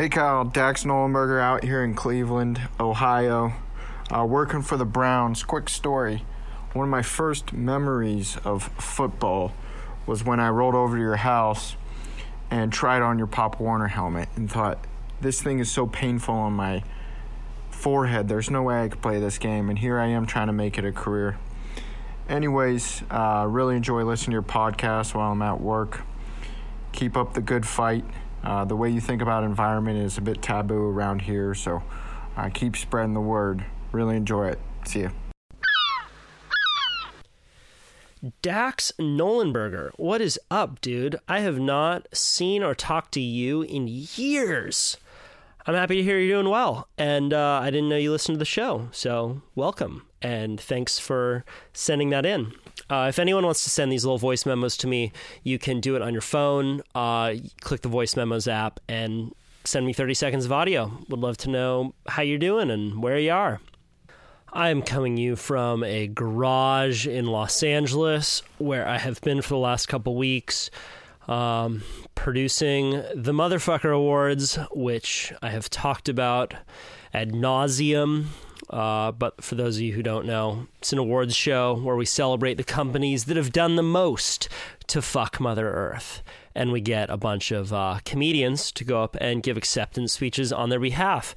Hey Kyle, Dax Nolenberger out here in Cleveland, Ohio, uh, working for the Browns. Quick story. One of my first memories of football was when I rolled over to your house and tried on your Pop Warner helmet and thought, this thing is so painful on my forehead. There's no way I could play this game. And here I am trying to make it a career. Anyways, uh, really enjoy listening to your podcast while I'm at work. Keep up the good fight. Uh, the way you think about environment is a bit taboo around here, so uh, keep spreading the word. Really enjoy it. See you. Dax Nolenberger, what is up, dude? I have not seen or talked to you in years. I'm happy to hear you're doing well, and uh, I didn't know you listened to the show, so welcome and thanks for sending that in. Uh, if anyone wants to send these little voice memos to me, you can do it on your phone. Uh, click the voice memos app and send me 30 seconds of audio. Would love to know how you're doing and where you are. I am coming you from a garage in Los Angeles where I have been for the last couple weeks. Um, producing the Motherfucker Awards, which I have talked about ad nauseum uh, but for those of you who don't know, it's an awards show where we celebrate the companies that have done the most to fuck Mother Earth. And we get a bunch of uh, comedians to go up and give acceptance speeches on their behalf.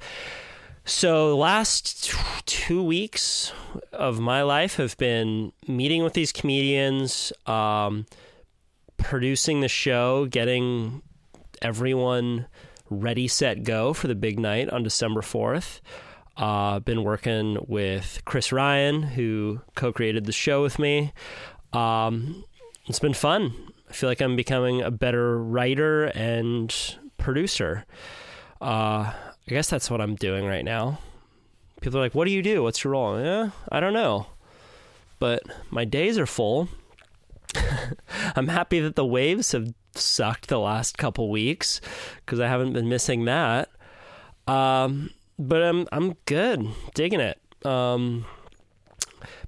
So, last two weeks of my life have been meeting with these comedians, um, producing the show, getting everyone ready, set, go for the big night on December 4th. Uh, been working with Chris Ryan, who co created the show with me. Um, it's been fun. I feel like I'm becoming a better writer and producer. Uh, I guess that's what I'm doing right now. People are like, What do you do? What's your role? Yeah, I don't know. But my days are full. I'm happy that the waves have sucked the last couple weeks because I haven't been missing that. Um, but I'm I'm good, digging it. Um,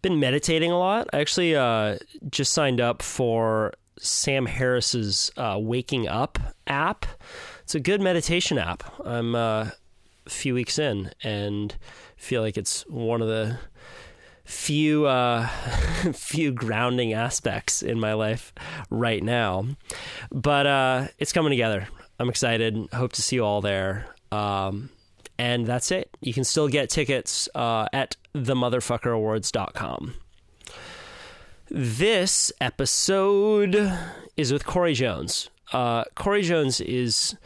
been meditating a lot. I actually uh, just signed up for Sam Harris's uh, Waking Up app. It's a good meditation app. I'm uh, a few weeks in and feel like it's one of the few uh, few grounding aspects in my life right now. But uh, it's coming together. I'm excited. Hope to see you all there. Um, and that's it. You can still get tickets uh, at themotherfuckerawards.com. This episode is with Cory Jones. Uh, Cory Jones is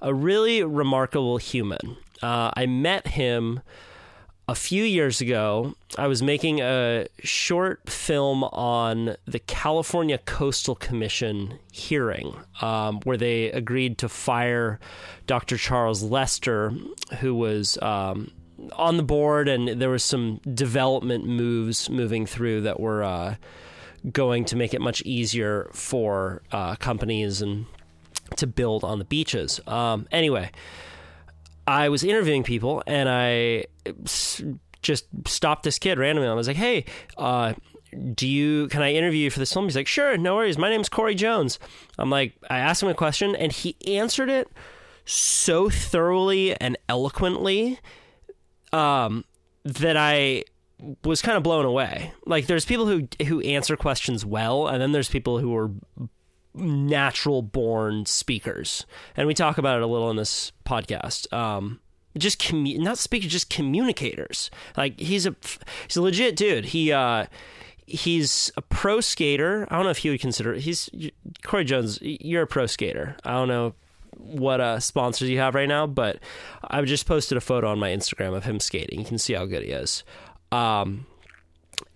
a really remarkable human. Uh, I met him a few years ago, I was making a short film on the California Coastal Commission hearing, um, where they agreed to fire Dr. Charles Lester, who was um, on the board, and there was some development moves moving through that were uh, going to make it much easier for uh, companies and to build on the beaches. Um, anyway. I was interviewing people and I just stopped this kid randomly. I was like, "Hey, uh, do you can I interview you for this film?" He's like, "Sure, no worries. My name's Cory Jones." I'm like, I asked him a question and he answered it so thoroughly and eloquently um, that I was kind of blown away. Like, there's people who who answer questions well, and then there's people who are natural born speakers, and we talk about it a little in this podcast. Um, just commu- not speakers, just communicators. Like he's a he's a legit dude. He uh, he's a pro skater. I don't know if you would consider he's Cory Jones. You're a pro skater. I don't know what uh, sponsors you have right now, but I've just posted a photo on my Instagram of him skating. You can see how good he is. Um,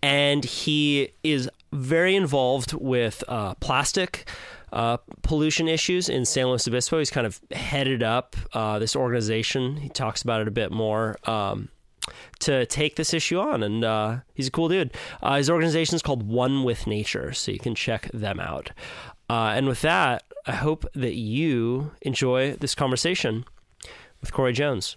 and he is very involved with uh, plastic uh, pollution issues in San Luis Obispo. He's kind of headed up uh, this organization. He talks about it a bit more. Um, to take this issue on, and uh, he's a cool dude. Uh, his organization is called One with Nature, so you can check them out. Uh, and with that, I hope that you enjoy this conversation with Cory Jones.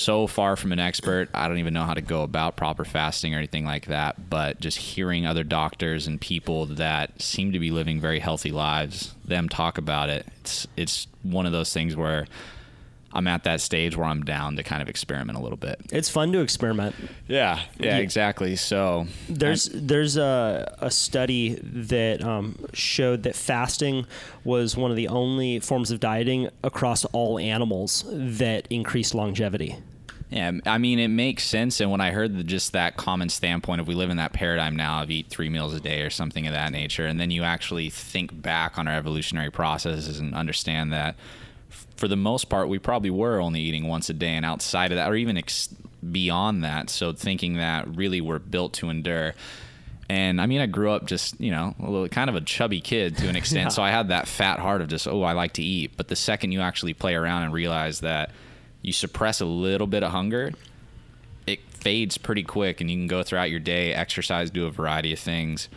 So far from an expert. I don't even know how to go about proper fasting or anything like that. But just hearing other doctors and people that seem to be living very healthy lives, them talk about it, it's it's one of those things where I'm at that stage where I'm down to kind of experiment a little bit. It's fun to experiment. Yeah, yeah, exactly. So There's there's a, a study that um, showed that fasting was one of the only forms of dieting across all animals that increased longevity. Yeah, I mean, it makes sense. And when I heard the, just that common standpoint of we live in that paradigm now of eat three meals a day or something of that nature, and then you actually think back on our evolutionary processes and understand that for the most part, we probably were only eating once a day, and outside of that, or even ex- beyond that. So thinking that really we're built to endure. And I mean, I grew up just, you know, a little kind of a chubby kid to an extent. So I had that fat heart of just, oh, I like to eat. But the second you actually play around and realize that you suppress a little bit of hunger, it fades pretty quick and you can go throughout your day, exercise, do a variety of things.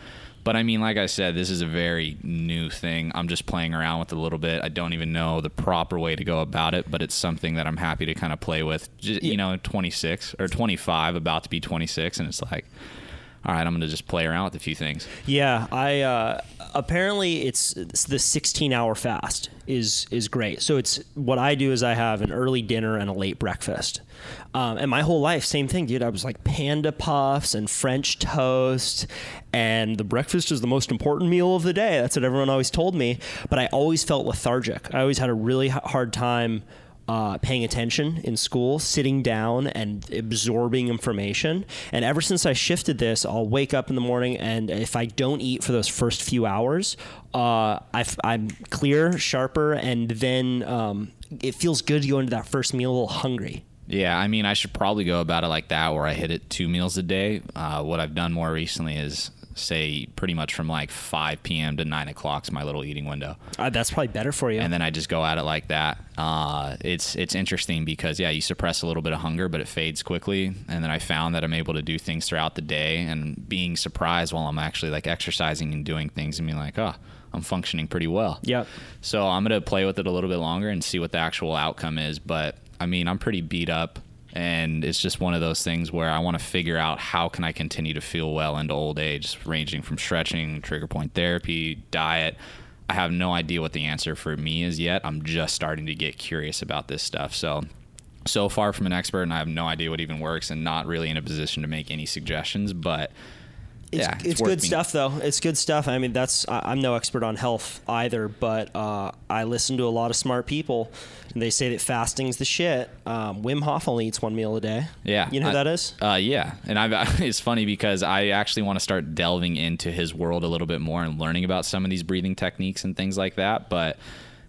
But I mean, like I said, this is a very new thing. I'm just playing around with it a little bit. I don't even know the proper way to go about it, but it's something that I'm happy to kind of play with. Just, You know, 26 or 25, about to be 26, and it's like, all right, I'm going to just play around with a few things. Yeah, I uh, apparently it's, it's the 16 hour fast is is great. So it's what I do is I have an early dinner and a late breakfast. Um, and my whole life, same thing, dude. I was like panda puffs and French toast, and the breakfast is the most important meal of the day. That's what everyone always told me. But I always felt lethargic. I always had a really hard time uh, paying attention in school, sitting down and absorbing information. And ever since I shifted this, I'll wake up in the morning, and if I don't eat for those first few hours, uh, i am clear, sharper, and then um, it feels good to go into that first meal a little hungry. Yeah, I mean, I should probably go about it like that, where I hit it two meals a day. Uh, what I've done more recently is say pretty much from like 5 p.m. to 9 o'clock is my little eating window. Uh, that's probably better for you. And then I just go at it like that. Uh, it's it's interesting because yeah, you suppress a little bit of hunger, but it fades quickly. And then I found that I'm able to do things throughout the day and being surprised while I'm actually like exercising and doing things and being like, oh, I'm functioning pretty well. Yep. So I'm gonna play with it a little bit longer and see what the actual outcome is. But I mean, I'm pretty beat up and it's just one of those things where I want to figure out how can I continue to feel well into old age, ranging from stretching, trigger point therapy, diet. I have no idea what the answer for me is yet. I'm just starting to get curious about this stuff. So so far from an expert and I have no idea what even works and not really in a position to make any suggestions, but It's, yeah, it's, worth good being- stuff though. It's good stuff. I mean, that's I, I'm no expert on health either, but uh, I listen to a lot of smart people, and they say that fasting's the shit. Um, Wim Hof only eats one meal a day. Yeah, you know who I- that is? Uh, yeah, and I've, it's funny because I actually want to start delving into his world a little bit more and learning about some of these breathing techniques and things like that. But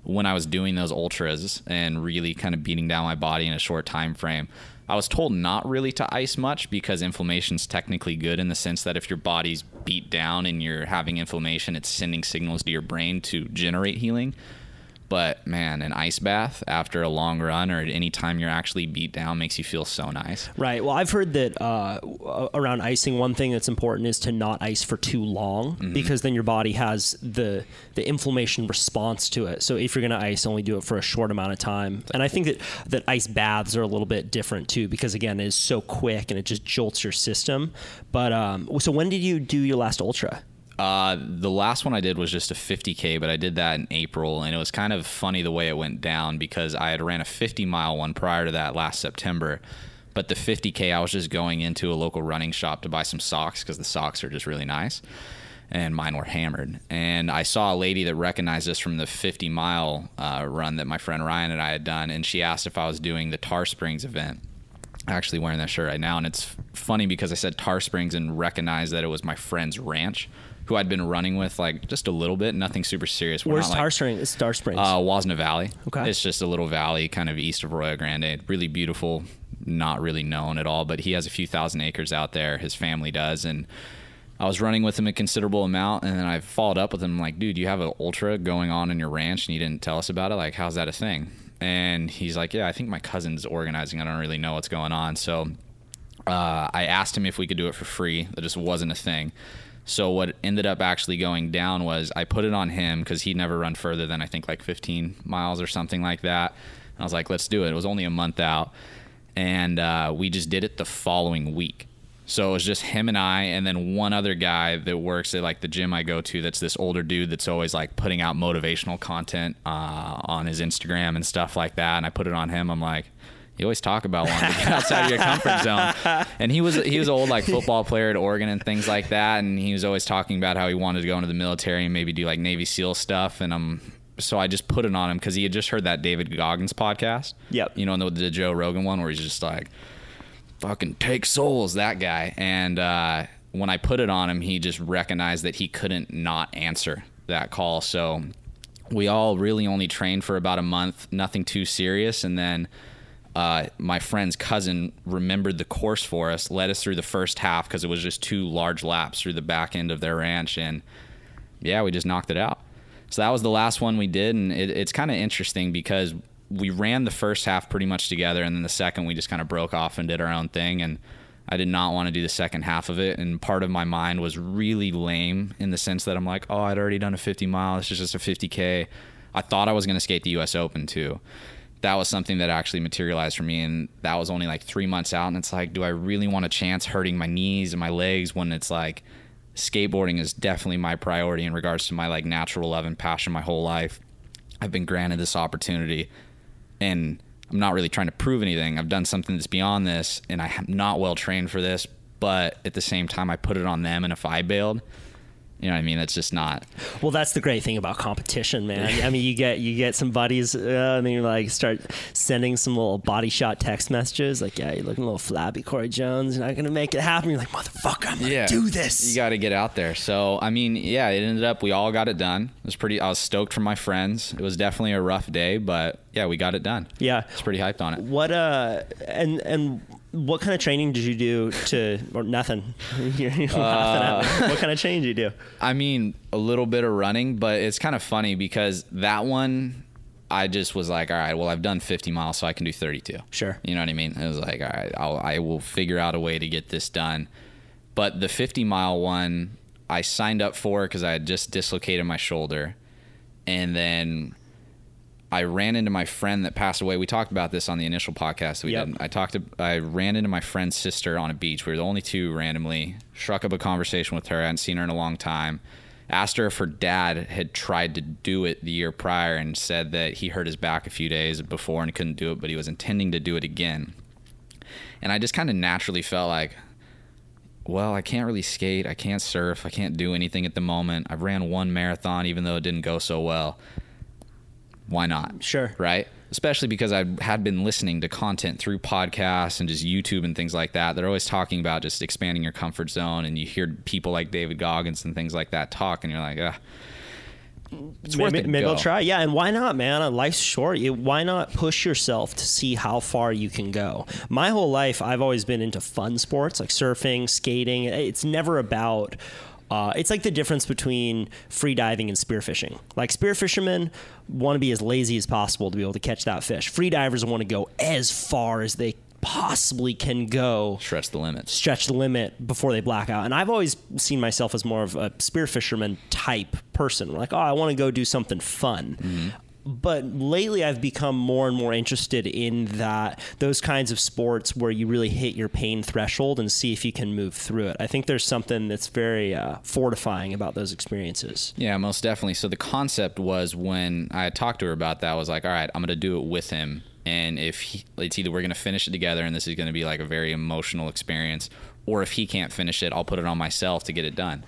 when I was doing those ultras and really kind of beating down my body in a short time frame, I was told not really to ice much because inflammation's technically good in the sense that if your body's beat down and you're having inflammation, it's sending signals to your brain to generate healing. But man, an ice bath after a long run or at any time you're actually beat down makes you feel so nice. Right. Well, I've heard that uh, around icing, one thing that's important is to not ice for too long Mm-hmm. because then your body has the the inflammation response to it. So if you're going to ice, only do it for a short amount of time. And I think that that ice baths are a little bit different too because again, it is so quick and it just jolts your system. But um, so when did you do your last ultra? Uh, the last one I did was just a 50k, but I did that in April, and it was kind of funny the way it went down because I had ran a 50 mile one prior to that last September. But the 50k, I was just going into a local running shop to buy some socks because the socks are just really nice, and mine were hammered. And I saw a lady that recognized us from the 50 mile uh, run that my friend Ryan and I had done, and she asked if I was doing the Tar Springs event actually wearing that shirt right now. And it's funny because I said Tar Springs and recognized that it was my friend's ranch. Who I'd been running with like just a little bit, nothing super serious. We're Where's Star like, Springs? Star Springs. uh, Huasna Valley. Okay. It's just a little valley kind of east of Arroyo Grande. Really beautiful, not really known at all, but he has a few thousand acres out there. His family does. And I was running with him a considerable amount. And then I followed up with him, like, dude, you have an ultra going on in your ranch and you didn't tell us about it? Like, how's that a thing? And he's like, yeah, I think my cousin's organizing. I don't really know what's going on. So uh, I asked him if we could do it for free. That just wasn't a thing. So what ended up actually going down was I put it on him because he'd never run further than I think like 15 miles or something like that. And I was like, let's do it. It was only a month out, and uh, we just did it the following week. So it was just him and I, and then one other guy that works at like the gym I go to. That's this older dude that's always like putting out motivational content uh, on his Instagram and stuff like that. And I put it on him. I'm like, you always talk about wanting to get outside of your comfort zone. And he was he was an old like football player at Oregon and things like that. And he was always talking about how he wanted to go into the military and maybe do like Navy SEAL stuff. And I'm so I just put it on him because he had just heard that David Goggins podcast. Yep. You know the, the Joe Rogan one where he's just like, fucking take souls, that guy. And uh, when I put it on him, he just recognized that he couldn't not answer that call. So we all really only trained for about a month, nothing too serious. And then uh, my friend's cousin remembered the course for us, led us through the first half because it was just two large laps through the back end of their ranch. And yeah, we just knocked it out. So that was the last one we did. And it, it's kind of interesting because we ran the first half pretty much together. And then the second, we just kind of broke off and did our own thing. And I did not want to do the second half of it. And part of my mind was really lame in the sense that I'm like, oh, I'd already done a 50 mile. This is just a 50K. I thought I was going to skate the US Open too. That was something that actually materialized for me. And that was only like three months out. And it's like, do I really want a chance hurting my knees and my legs when it's like, skateboarding is definitely my priority in regards to my like natural love and passion my whole life. I've been granted this opportunity and I'm not really trying to prove anything. I've done something that's beyond this and I'm not well trained for this, but at the same time I put it on them and if I bailed, you know what I mean? That's just not. Well, that's the great thing about competition, man. I mean, you get you get some buddies, uh, and then you like start sending some little body shot text messages, like, "Yeah, you're looking a little flabby, Cory Jones. You're not gonna make it happen." You're like, "Motherfucker, I'm gonna do this." You got to get out there. So, I mean, yeah, it ended up we all got it done. It was pretty I was stoked for my friends. It was definitely a rough day, but yeah, we got it done. yeah. it's pretty hyped on it. What uh, and and what kind of training did you do to or nothing? You're Uh, at me. What kind of training did you do? I mean, a little bit of running, but it's kind of funny because that one, I just was like, all right, well, I've done 50 miles, so I can do 32. Sure. You know what I mean? It was like, all right, I'll, I will figure out a way to get this done. But the 50 mile one, I signed up for because I had just dislocated my shoulder. And then I ran into my friend that passed away. We talked about this on the initial podcast we Yep. did. I talked to, I ran into my friend's sister on a beach. We were the only two randomly. Struck up a conversation with her. I hadn't seen her in a long time. Asked her if her dad had tried to do it the year prior and said that he hurt his back a few days before and couldn't do it, but he was intending to do it again. And I just kind of naturally felt like, well, I can't really skate. I can't surf. I can't do anything at the moment. I've ran one marathon, even though it didn't go so well. Why not? Sure. Right? Especially because I had been listening to content through podcasts and just YouTube and things like that. They're always talking about just expanding your comfort zone, and you hear people like David Goggins and things like that talk, and you're like, ah, it's maybe, it. maybe. I'll try. Yeah, and why not, man? Uh, Life's short. Why not push yourself to see how far you can go? My whole life, I've always been into fun sports like surfing, skating. It's never about. Uh, it's like the difference between free diving and spearfishing. Like spearfishermen want to be as lazy as possible to be able to catch that fish. Free divers want to go as far as they possibly can go Stretch the limits. stretch the limit before they black out. And I've always seen myself as more of a spearfisherman type person. Like, oh, I want to go do something fun. But lately, I've become more and more interested in that those kinds of sports where you really hit your pain threshold and see if you can move through it. I think there's something that's very uh, fortifying about those experiences. Yeah, most definitely. So the concept was when I talked to her about that, I was like, all right, I'm going to do it with him. And if he, it's either we're going to finish it together and this is going to be like a very emotional experience, or if he can't finish it, I'll put it on myself to get it done.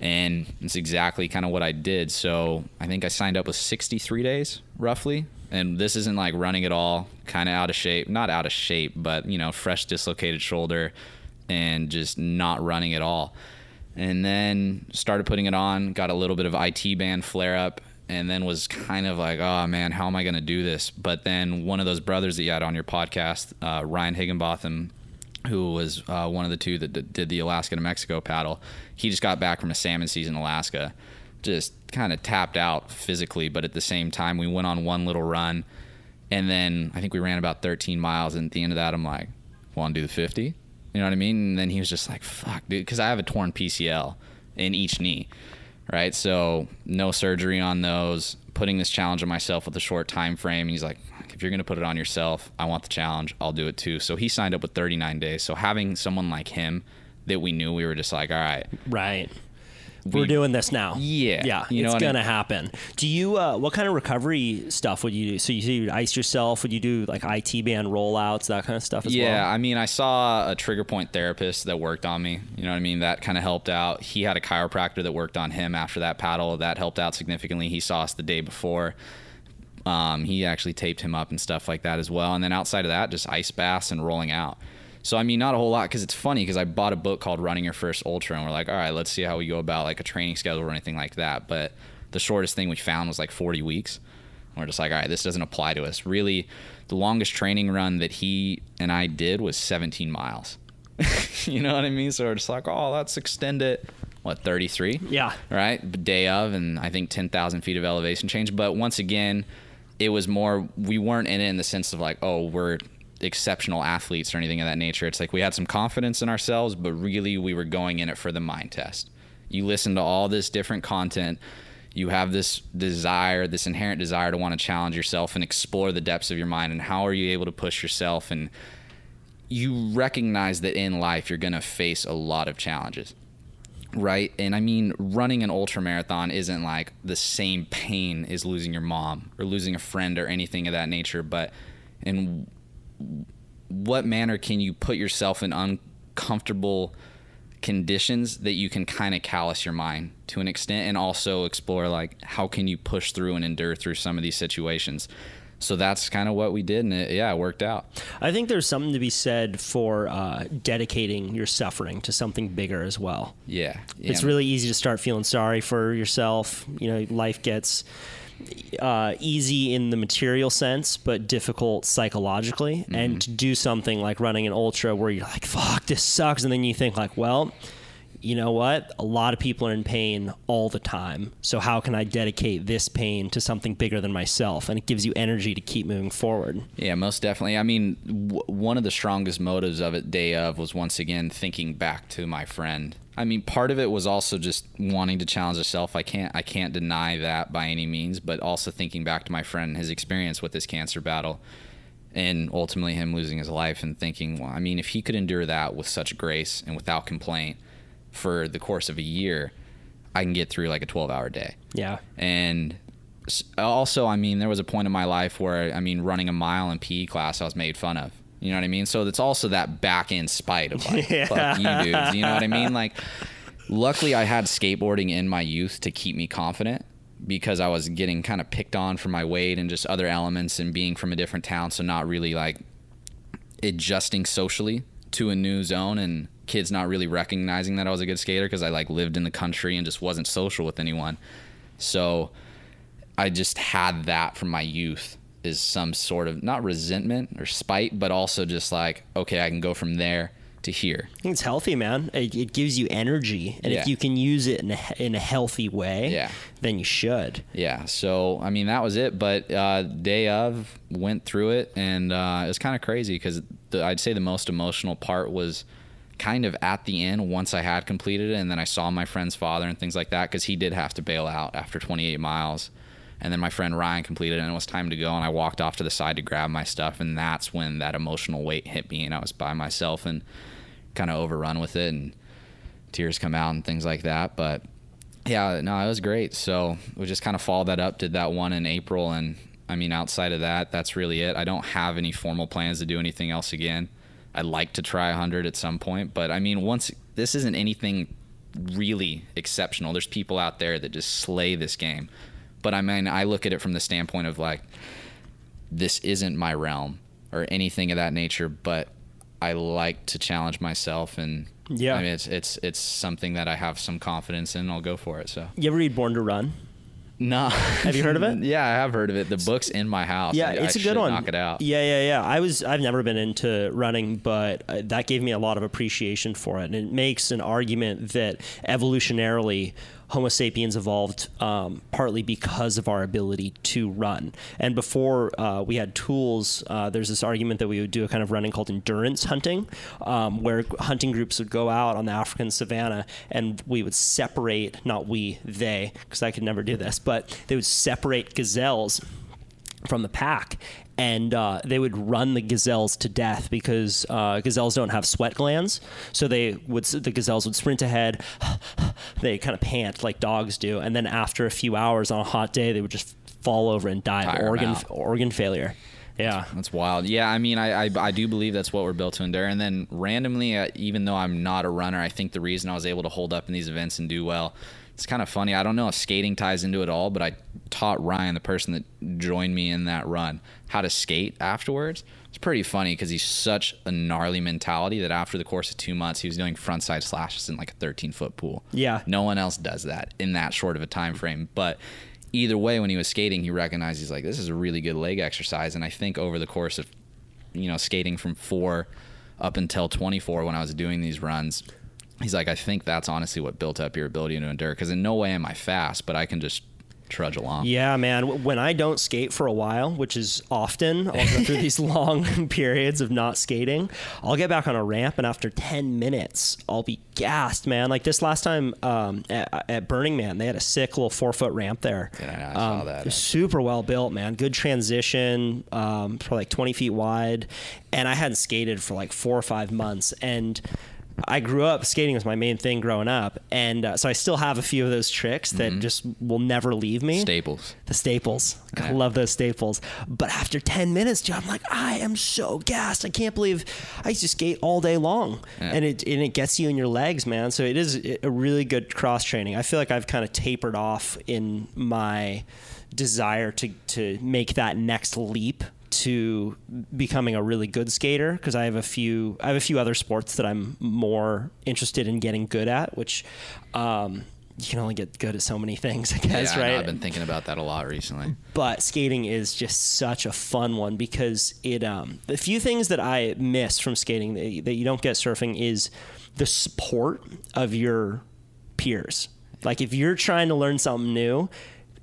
And it's exactly kind of what I did. So I think I signed up with 63 days roughly. And this isn't like running at all, kind of out of shape. Not out of shape, but, you know, fresh dislocated shoulder and just not running at all and then started putting it on. Got a little bit of IT band flare up, and then was kind of like, oh man, how am I going to do this? But then one of those brothers that you had on your podcast, uh, Ryan Higginbotham, who was uh, one of the two that d- did the Alaska to Mexico paddle, he just got back from a salmon season in Alaska, just kind of tapped out physically, but at the same time, we went on one little run, and then I think we ran about 13 miles, and at the end of that, I'm like, want to do the 50? You know what I mean? And then he was just like, fuck, dude, because I have a torn PCL in each knee right? So no surgery on those. Putting this challenge on myself with a short time frame. And he's like, if you're going to put it on yourself, I want the challenge. I'll do it too. So he signed up with 39 days. So having someone like him that we knew, we were just like, all right, Right. We're We- doing this now. Yeah, Yeah. you know it's going to happen. Do you, uh, what kind of recovery stuff would you do? So you, so you ice yourself? Would you do like IT band rollouts, that kind of stuff as yeah, well? Yeah. I mean, I saw a trigger point therapist that worked on me. You know what I mean? That kind of helped out. He had a chiropractor that worked on him after that paddle. That helped out significantly. He saw us the day before. Um, he actually taped him up and stuff like that as well. And then outside of that, just ice baths and rolling out. So I mean, not a whole lot because it's funny because I bought a book called Running Your First Ultra, and we're like, all right, let's see how we go about like a training schedule or anything like that. But the shortest thing we found was like 40 weeks. And we're just like, all right, this doesn't apply to us. Really, the longest training run that he and I did was 17 miles. you know what I mean? So we're just like, oh, let's extend it. What 33? Yeah. right? Day of, and I think 10,000 feet of elevation change. But once again, it was more, we weren't in it in the sense of like, oh, we're exceptional athletes or anything of that nature. It's like we had some confidence in ourselves, but really we were going in it for the mind test. You listen to all this different content. You have this desire, this inherent desire to want to challenge yourself and explore the depths of your mind. And how are you able to push yourself? And you recognize that in life you're going to face a lot of challenges right? And I mean, running an ultra marathon isn't like the same pain as losing your mom or losing a friend or anything of that nature. But in what manner can you put yourself in uncomfortable conditions that you can kind of callous your mind to an extent and also explore like how can you push through and endure through some of these situations so that's kind of what we did and it, yeah it worked out I think there's something to be said for uh, dedicating your suffering to something bigger as well. yeah, yeah It's really easy to start feeling sorry for yourself. You know, life gets uh, easy in the material sense, but difficult psychologically. And to do something like running an ultra where you're like, fuck, this sucks. And then you think, like, well, you know what? A lot of people are in pain all the time. So how can I dedicate this pain to something bigger than myself? And it gives you energy to keep moving forward. Yeah, most definitely. I mean, w- one of the strongest motives of it, day of, was once again thinking back to my friend. I mean, part of it was also just wanting to challenge yourself. I can't, I can't deny that by any means. But also thinking back to my friend, his experience with this cancer battle, and ultimately him losing his life, and thinking, well, I mean, if he could endure that with such grace and without complaint for the course of a year, I can get through like a 12-hour day. Yeah. and also i mean there was a point in my life where i mean running a mile in pe class i was made fun of. You know what i mean? So it's also that back in spite of like fuck you dudes. You know what i mean? Like luckily i had skateboarding in my youth to keep me confident because i was getting kind of picked on for my weight and just other elements and being from a different town so not really like adjusting socially to a new zone and kids not really recognizing that I was a good skater because I like lived in the country and just wasn't social with anyone. So I just had that from my youth is some sort of not resentment or spite, but also just like, okay, I can go from there to here. It's healthy, man. It, it gives you energy, and if you can use it in a, in a healthy way, Yeah. then you should. Yeah. So, I mean, that was it. But uh, day of went through it, and uh, it was kind of crazy because I'd say the most emotional part was kind of at the end once I had completed it, and then I saw my friend's father and things like that because he did have to bail out after 28 miles. And then my friend Ryan completed it, and it was time to go. And I walked off to the side to grab my stuff, and that's when that emotional weight hit me, and I was by myself and kind of overrun with it, and tears come out and things like that. But yeah, no, it was great. So we just kind of followed that up, did that one in April, and I mean, outside of that, that's really it. I don't have any formal plans to do anything else again. I'd like to try 100 at some point, but I mean, once this isn't anything really exceptional. There's people out there that just slay this game, but I mean, I look at it from the standpoint of like, this isn't my realm or anything of that nature, but I like to challenge myself and Yeah. I mean it's it's it's something that I have some confidence in. I'll go for it. So You ever read Born to Run? No, Have you heard of it? yeah, I have heard of it. The book's in my house. Yeah, I- it's I a good one. Knock it out. Yeah, yeah, yeah. I was I've never been into running, but uh, that gave me a lot of appreciation for it, and it makes an argument that evolutionarily Homo sapiens evolved um, partly because of our ability to run. And before uh, we had tools, uh, there's this argument that we would do a kind of running called endurance hunting, um, where hunting groups would go out on the African savannah and we would separate, not we, they, because I could never do this, but they would separate gazelles from the pack and uh, they would run the gazelles to death because uh, gazelles don't have sweat glands. So they would the gazelles would sprint ahead. They kind of pant like dogs do. And then after a few hours on a hot day they would just fall over and die of organ organ failure. Yeah. That's wild. Yeah, I mean, I, I I do believe that's what we're built to endure. And then randomly, uh, even though I'm not a runner, I think the reason I was able to hold up in these events and do well, it's kind of funny. I don't know if skating ties into it all, but I taught Ryan, the person that joined me in that run, how to skate afterwards. It's pretty funny because he's such a gnarly mentality that after the course of two months, he was doing frontside slashes in like a 13 foot pool. Yeah. No one else does that in that short of a time frame. But either way, when he was skating, he recognized he's like, this is a really good leg exercise. And I think over the course of, you know, skating from four up until 24 when I was doing these runs, he's like, I think that's honestly what built up your ability to endure. Because in no way am I fast, but I can just trudge along. Yeah, man. When I don't skate for a while, which is often, I'll go through these long periods of not skating. I'll get back on a ramp, and after 10 minutes, I'll be gassed, man. Like this last time um, at, at Burning Man, they had a sick little four foot ramp there. Yeah, I know, I saw Um, that. super well built, man. Good transition, um, probably like 20 feet wide. And I hadn't skated for like four or five months. And I grew up skating was my main thing growing up, and uh, so I still have a few of those tricks that just will never leave me. Staples. The staples. I Yeah. love those staples. But after 10 minutes, dude, I'm like, I am so gassed. I can't believe I used to skate all day long. Yeah. And it and it gets you in your legs, man. So it is a really good cross training. I feel like I've kind of tapered off in my desire to to make that next leap to becoming a really good skater because I have a few I have a few other sports that I'm more interested in getting good at, which um, you can only get good at so many things, I guess, yeah, I right? I've been thinking about that a lot recently. but skating is just such a fun one because it um the few things that I miss from skating that, that you don't get surfing is the support of your peers. Like if you're trying to learn something new,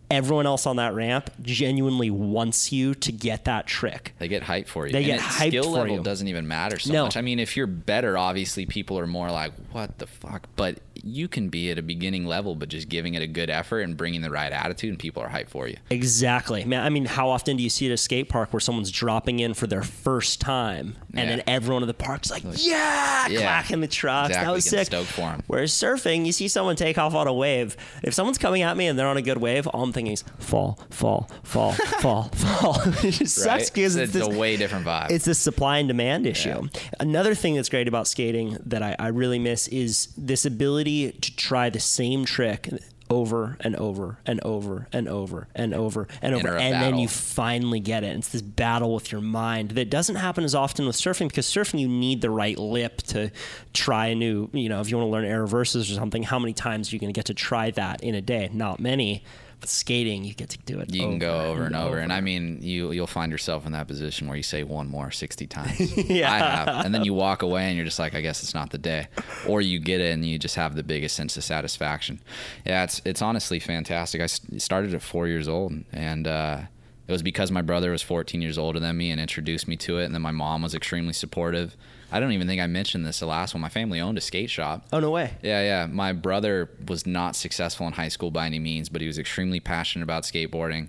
everyone else on that ramp genuinely wants you to get that trick. They get hyped for you. They and get hyped skill level you. doesn't even matter so No. much. I mean, if you're better, obviously people are more like, "What the fuck?" But you can be at a beginning level, but just giving it a good effort and bringing the right attitude, and people are hyped for you. Exactly. Man, I mean, how often do you see at a skate park where someone's dropping in for their first time and Yeah. then everyone in the park's like, yeah, Yeah. clacking the trucks. That was getting sick. stoked for 'em. Whereas surfing, you see someone take off on a wave. If someone's coming at me and they're on a good wave, all I'm thinking is fall, fall, fall, fall, fall. it just sucks because it's, it's, a way different vibe. it's this supply and demand issue. Another thing that's great about skating that I, I really miss is this ability to try the same trick over and over and over and over and over and over, and then you finally get it. It's this battle with your mind that doesn't happen as often with surfing because surfing you need the right lip to try a new. You know, if you want to learn air reverses or something, how many times are you going to get to try that in a day? Not many. But skating, you get to do it. you can go over and over, and. I mean, you you'll find yourself in that position where you say one more sixty times. Yeah. I have, and then you walk away and you're just like, I guess it's not the day, or you get it and you just have the biggest sense of satisfaction. Yeah, it's it's honestly fantastic. I started at four years old, and uh, it was because my brother was 14 years older than me and introduced me to it, and then my mom was extremely supportive. I don't even think I mentioned this the last one. My family owned a skate shop. Oh no way! Yeah, yeah. My brother was not successful in high school by any means, but he was extremely passionate about skateboarding.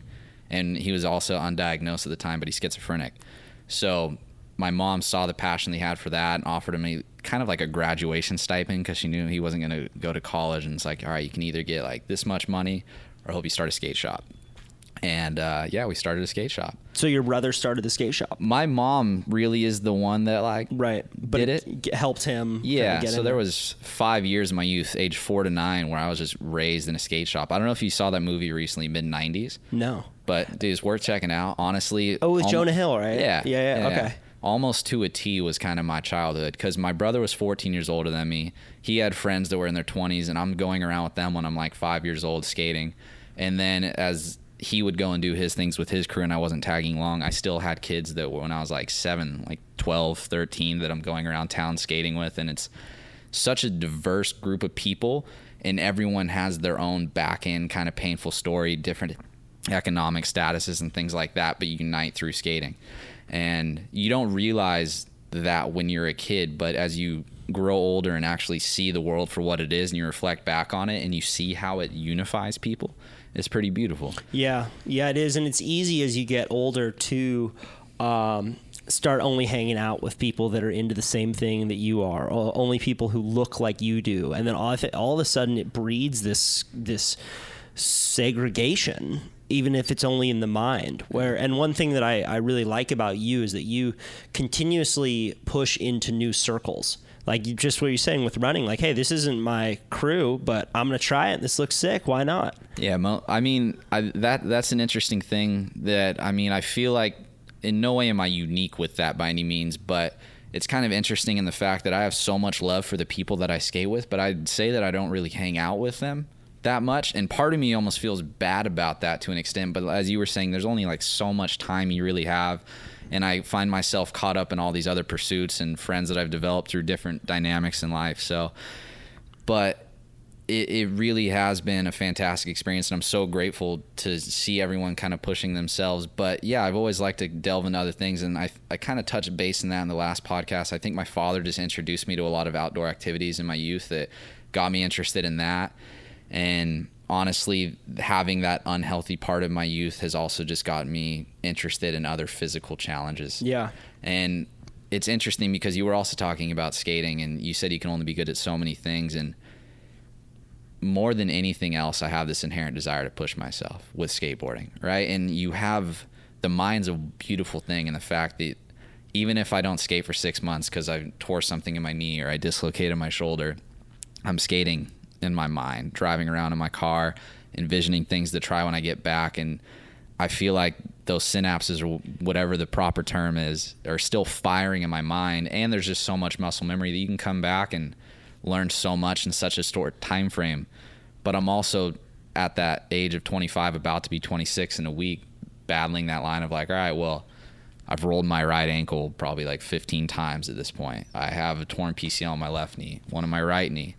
And he was also undiagnosed at the time, but he's schizophrenic. So my mom saw the passion he had for that and offered him a kind of like a graduation stipend because she knew he wasn't going to go to college. And it's like, all right, you can either get like this much money or help you start a skate shop. And uh, yeah, we started a skate shop. So your brother started the skate shop, My mom really is the one that like right? But Did it, g- helped him. Yeah, get so in there was five years of my youth, age four to nine, where I was just raised in a skate shop. I don't know if you saw that movie recently, mid '90s, no. but dude, it's worth checking out. Honestly, Oh, with alm- Jonah Hill, right? Yeah, Yeah, yeah, okay. almost to a T was kind of my childhood because my brother was 14 years older than me. He had friends that were in their 20s, and I'm going around with them when I'm like five years old skating. And then as he would go and do his things with his crew and I wasn't tagging along, I still had kids that when I was like seven, like 12, 13, that I'm going around town skating with. And it's such a diverse group of people, and everyone has their own back end kind of painful story, different economic statuses and things like that, but you unite through skating. And you don't realize that when you're a kid, but as you grow older and actually see the world for what it is and you reflect back on it and you see how it unifies people, it's pretty beautiful. Yeah, yeah, it is, and it's easy as you get older to um, start only hanging out with people that are into the same thing that you are, or only people who look like you do, and then all, all of a sudden it breeds this this segregation even if it's only in the mind where and one thing that I, I really like about you is that you continuously push into new circles like just what you're saying with running like hey this isn't my crew but i'm gonna try it. This looks sick. Why not? Yeah i mean I, that that's an interesting thing that i mean i feel like in no way am i unique with that by any means but it's kind of interesting in the fact that i have so much love for the people that i skate with but i'd say that i don't really hang out with them that much and part of me almost feels bad about that to an extent but as you were saying there's only like so much time you really have and I find myself caught up in all these other pursuits and friends that I've developed through different dynamics in life. So, but it, it really has been a fantastic experience, and I'm so grateful to see everyone kind of pushing themselves. But yeah, I've always liked to delve into other things, and I I kind of touched base in that in the last podcast. I think my father just introduced me to a lot of outdoor activities in my youth that got me interested in that, and honestly, having that unhealthy part of my youth has also just gotten me interested in other physical challenges. Yeah. And it's interesting because you were also talking about skating and you said you can only be good at so many things. And more than anything else, I have this inherent desire to push myself with skateboarding, right? And you have the mind's a beautiful thing and the fact that even if I don't skate for six months because I tore something in my knee or I dislocated my shoulder, I'm skating in my mind, driving around in my car, envisioning things to try when I get back. And I feel like those synapses or whatever the proper term is are still firing in my mind. And there's just so much muscle memory that you can come back and learn so much in such a short time frame. But I'm also at that age of 25, about to be 26 in a week, battling that line of like, all right, well, I've rolled my right ankle probably like 15 times at this point. I have a torn PCL on my left knee, one on my right knee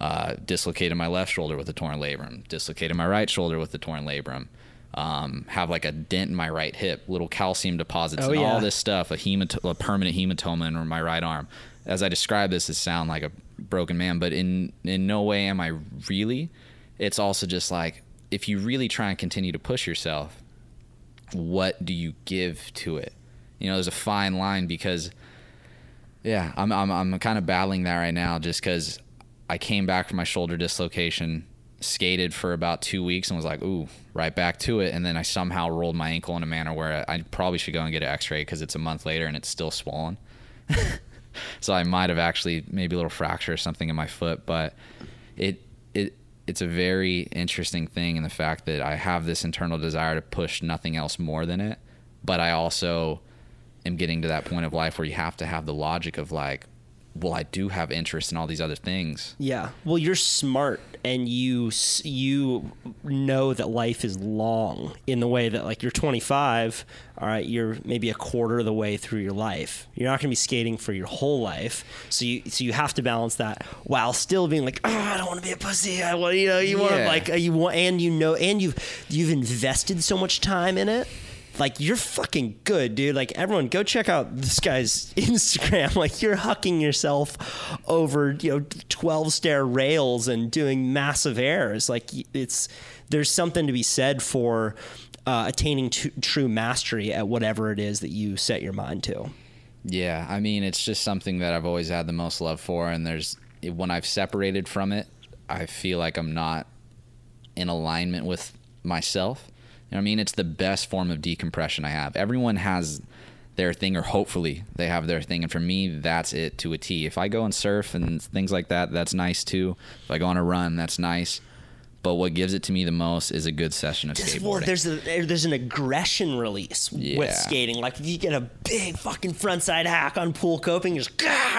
uh, dislocated my left shoulder with a torn labrum, dislocated my right shoulder with a torn labrum, um, have like a dent in my right hip, little calcium deposits, Oh, and yeah. all this stuff, a, hemato- a permanent hematoma in my right arm. As I describe this, it sound like a broken man, but in in no way am I really. It's also just like if you really try and continue to push yourself, what do you give to it? You know, there's a fine line because, yeah, I'm I'm I'm kind of battling that right now, just because I came back from my shoulder dislocation, skated for about two weeks, and was like, ooh, right back to it. And then I somehow rolled my ankle in a manner where I probably should go and get an X-ray because it's a month later and it's still swollen. so I might have actually maybe a little fracture or something in my foot, but it it it's a very interesting thing in the fact that I have this internal desire to push nothing else more than it, but I also am getting to that point of life where you have to have the logic of like, well, I do have interest in all these other things. Yeah. Well, you're smart and you you know that life is long in the way that like you're 25, all right, you're maybe a quarter of the way through your life. You're not going to be skating for your whole life. So you so you have to balance that while still being like, "Oh, I don't want to be a pussy. I want, you know, you want like you want and you know and you've you've invested so much time in it like you're fucking good, dude. Like everyone, go check out this guy's Instagram. Like you're hucking yourself over, you know, twelve stair rails and doing massive airs. Like it's there's something to be said for uh, attaining t- true mastery at whatever it is that you set your mind to. Yeah, I mean, it's just something that I've always had the most love for, and there's when I've separated from it, I feel like I'm not in alignment with myself. You know I mean? It's the best form of decompression I have. Everyone has their thing, or hopefully they have their thing, and for me, that's it to a T. If I go and surf and things like that, that's nice too. If I go on a run, that's nice. But what gives it to me the most is a good session of Just- skateboarding. well, there's a there's an aggression release with skating. Like if you get a big fucking frontside hack on pool coping, just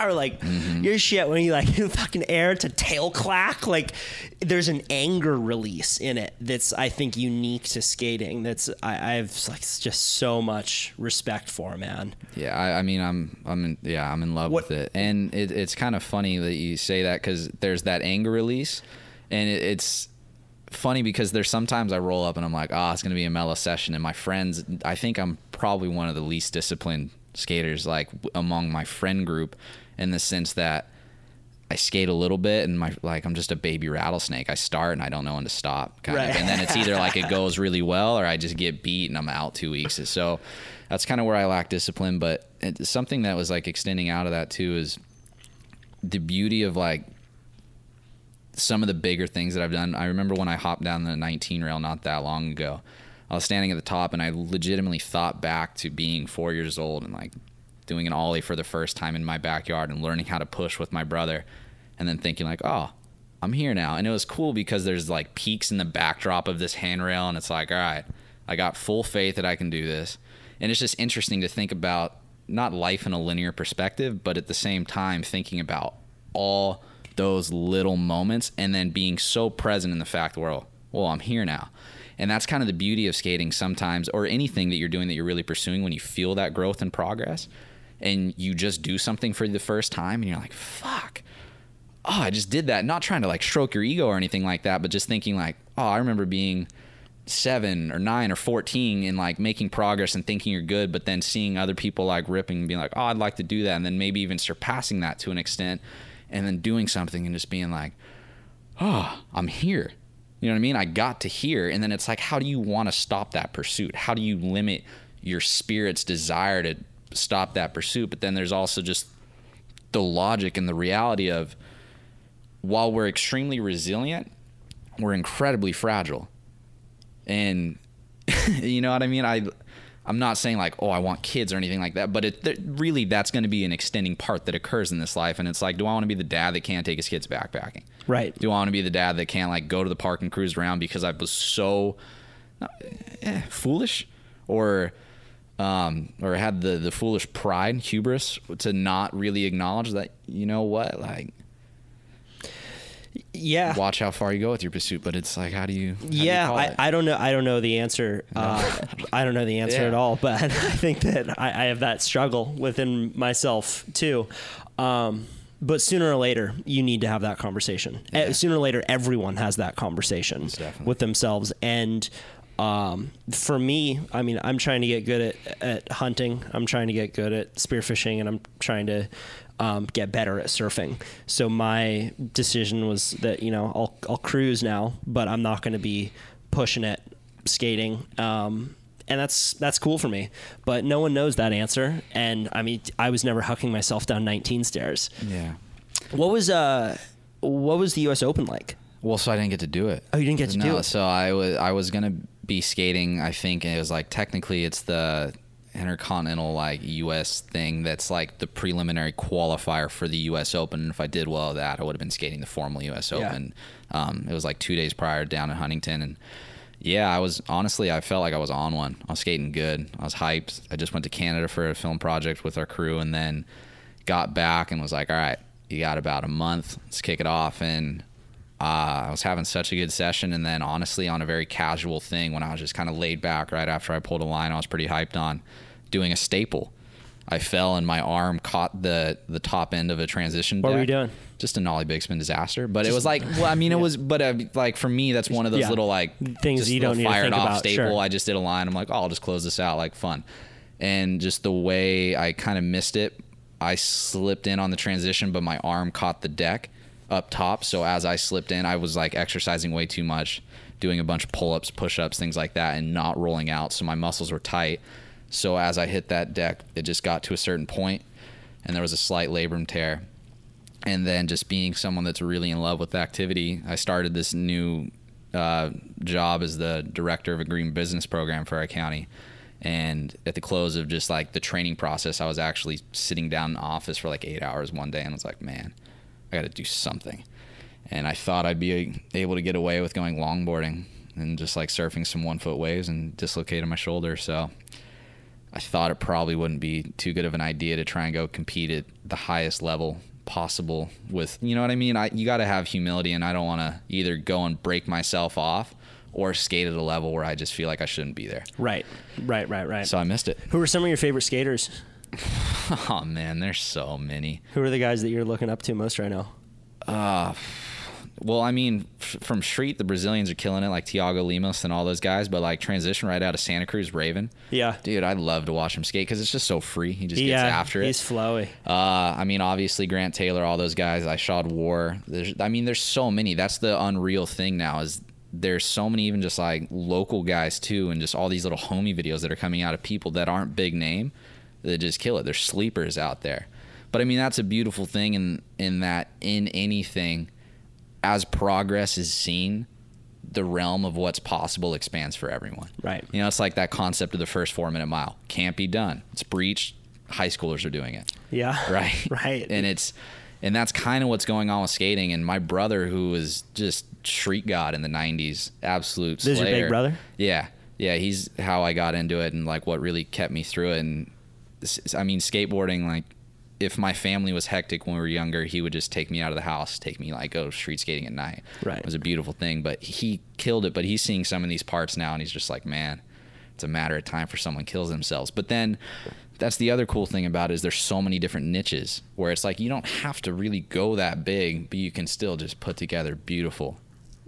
or like Mm-hmm. your shit when you like fucking air to tail clack. Like there's an anger release in it that's I think unique to skating. That's I, I have like just so much respect for, man. Yeah, I, I mean, I'm, I'm, in, yeah, I'm in love What- with it, and it, it's kind of funny that you say that because there's that anger release, and it, it's funny because there's sometimes I roll up and I'm like, ah, it's gonna be a mellow session, and my friends, I think I'm probably one of the least disciplined skaters, like among my friend group, in the sense that I skate a little bit and my like I'm just a baby rattlesnake. I start and I don't know when to stop, kind Right. of, and then it's either like it goes really well or I just get beat and I'm out two weeks. So that's kind of where I lack discipline. But it's something that was like extending out of that too is the beauty of like some of the bigger things that I've done. I remember when I hopped down the 19 rail not that long ago. I was standing at the top and I legitimately thought back to being four years old and like doing an ollie for the first time in my backyard and learning how to push with my brother and then thinking like, oh, I'm here now. And it was cool because there's like peaks in the backdrop of this handrail and it's like, all right, I got full faith that I can do this. And it's just interesting to think about not life in a linear perspective, but at the same time thinking about all those little moments and then being so present in the fact, well, well, I'm here now. And that's kind of the beauty of skating sometimes, or anything that you're doing that you're really pursuing when you feel that growth and progress and you just do something for the first time and you're like, fuck, oh, I just did that. Not trying to like stroke your ego or anything like that, but just thinking like, oh, I remember being seven or nine or 14 and like making progress and thinking you're good, but then seeing other people like ripping and being like, oh, I'd like to do that. And then maybe even surpassing that to an extent and then doing something and just being like, oh, I'm here. You know what I mean? I got to here. And then it's like, how do you want to stop that pursuit? How do you limit your spirit's desire to stop that pursuit? But then there's also just the logic and the reality of while we're extremely resilient, we're incredibly fragile. And you know what I mean? I I'm not saying like, oh, I want kids or anything like that, but it th- really that's going to be an extending part that occurs in this life. And it's like, do I want to be the dad that can't take his kids backpacking? Right. Do I want to be the dad that can't like go to the park and cruise around because I was so eh, foolish, or um, or had the the foolish pride, hubris to not really acknowledge that you know what, like Yeah. watch how far you go with your pursuit. But it's like, how do you? how do you yeah, I? I don't know. I don't know the answer. Uh, I don't know the answer Yeah. at all. But I think that I, I have that struggle within myself too. Um, but sooner or later, you need to have that conversation. Uh, Sooner or later, everyone has that conversation with themselves. And um, for me, I mean, I'm trying to get good at, at hunting. I'm trying to get good at spearfishing, and I'm trying to um, get better at surfing. So my decision was that you know I'll I'll cruise now, but I'm not going to be pushing it skating. Um, and that's that's cool for me, but no one knows that answer. And I mean, I was never hucking myself down 19 stairs. yeah. What was uh, what was the U.S. Open like? Well, so I didn't get to do it. Oh, you didn't get to no, do it. So I was I was gonna be skating. I think and it was like technically it's the intercontinental like U.S. thing that's like the preliminary qualifier for the U.S. Open. And if I did well at that, I would have been skating the formal U.S. Yeah. Open. Um, it was like two days prior down in Huntington, and yeah, I was honestly I felt like I was on one. I was skating good. I was hyped. I just went to Canada for a film project with our crew, and then got back and was like, all right, you got about a month. Let's kick it off and uh, I was having such a good session, and then honestly, on a very casual thing, when I was just kind of laid back right after I pulled a line, I was pretty hyped on doing a staple. I fell and my arm caught the the top end of a transition. What were deck. you doing? Just a nollie big spin disaster, but it was like, well, I mean, it was, but uh, like for me, that's one of those Yeah. little like Things you don't need to fired off about, staple. sure. I just did a line. I'm like, oh, I'll just close this out, like fun, and just the way I kind of missed it, I slipped in on the transition, but my arm caught the deck up top. So as I slipped in, I was like exercising way too much, doing a bunch of pull ups, push ups, things like that, and not rolling out. So my muscles were tight. So as I hit that deck, it just got to a certain point, and there was a slight labrum tear. And then just being someone that's really in love with the activity, I started this new uh, job as the director of a green business program for our county. And at the close of just like the training process, I was actually sitting down in the office for like eight hours one day and was like, man, I got to do something. and I thought I'd be able to get away with going longboarding and just like surfing some one foot waves and dislocating my shoulder. So I thought it probably wouldn't be too good of an idea to try and go compete at the highest level possible with you know what I mean I you got to have humility and I don't want to either go and break myself off or skate at a level where I just feel like I shouldn't be there Right, right, right, right. so I missed it Who are some of your favorite skaters? oh man there's so many Who are the guys that you're looking up to most right now? Uh, well I mean f- from street the Brazilians are killing it like Thiago Lemos and all those guys but like transition right out of Santa Cruz Raven Yeah. dude I love to watch him skate because it's just so free he just yeah, gets after it he's flowy. Uh, I mean, obviously Grant Taylor, all those guys. Ishod Wair. There's, I mean, there's so many. That's the unreal thing now is there's so many even just like local guys too, and just all these little homie videos that are coming out of people that aren't big name that just kill it. There's sleepers out there, but I mean that's a beautiful thing in in that in anything, as progress is seen, the realm of what's possible expands for everyone. Right. You know, it's like that concept of the first four minute mile can't be done. It's breached. High schoolers are doing it Yeah. right Right. and it's and that's kind of what's going on with skating and my brother who was just street god in the 90s absolute This is your big brother? yeah yeah he's how i got into it and like what really kept me through it and i mean skateboarding like if my family was hectic when we were younger he would just take me out of the house take me like go street skating at night Right. it was a beautiful thing but he killed it but he's seeing some of these parts now and he's just like man it's a matter of time for someone kills themselves but then that's the other cool thing about it is there's so many different niches where it's like you don't have to really go that big but you can still just put together beautiful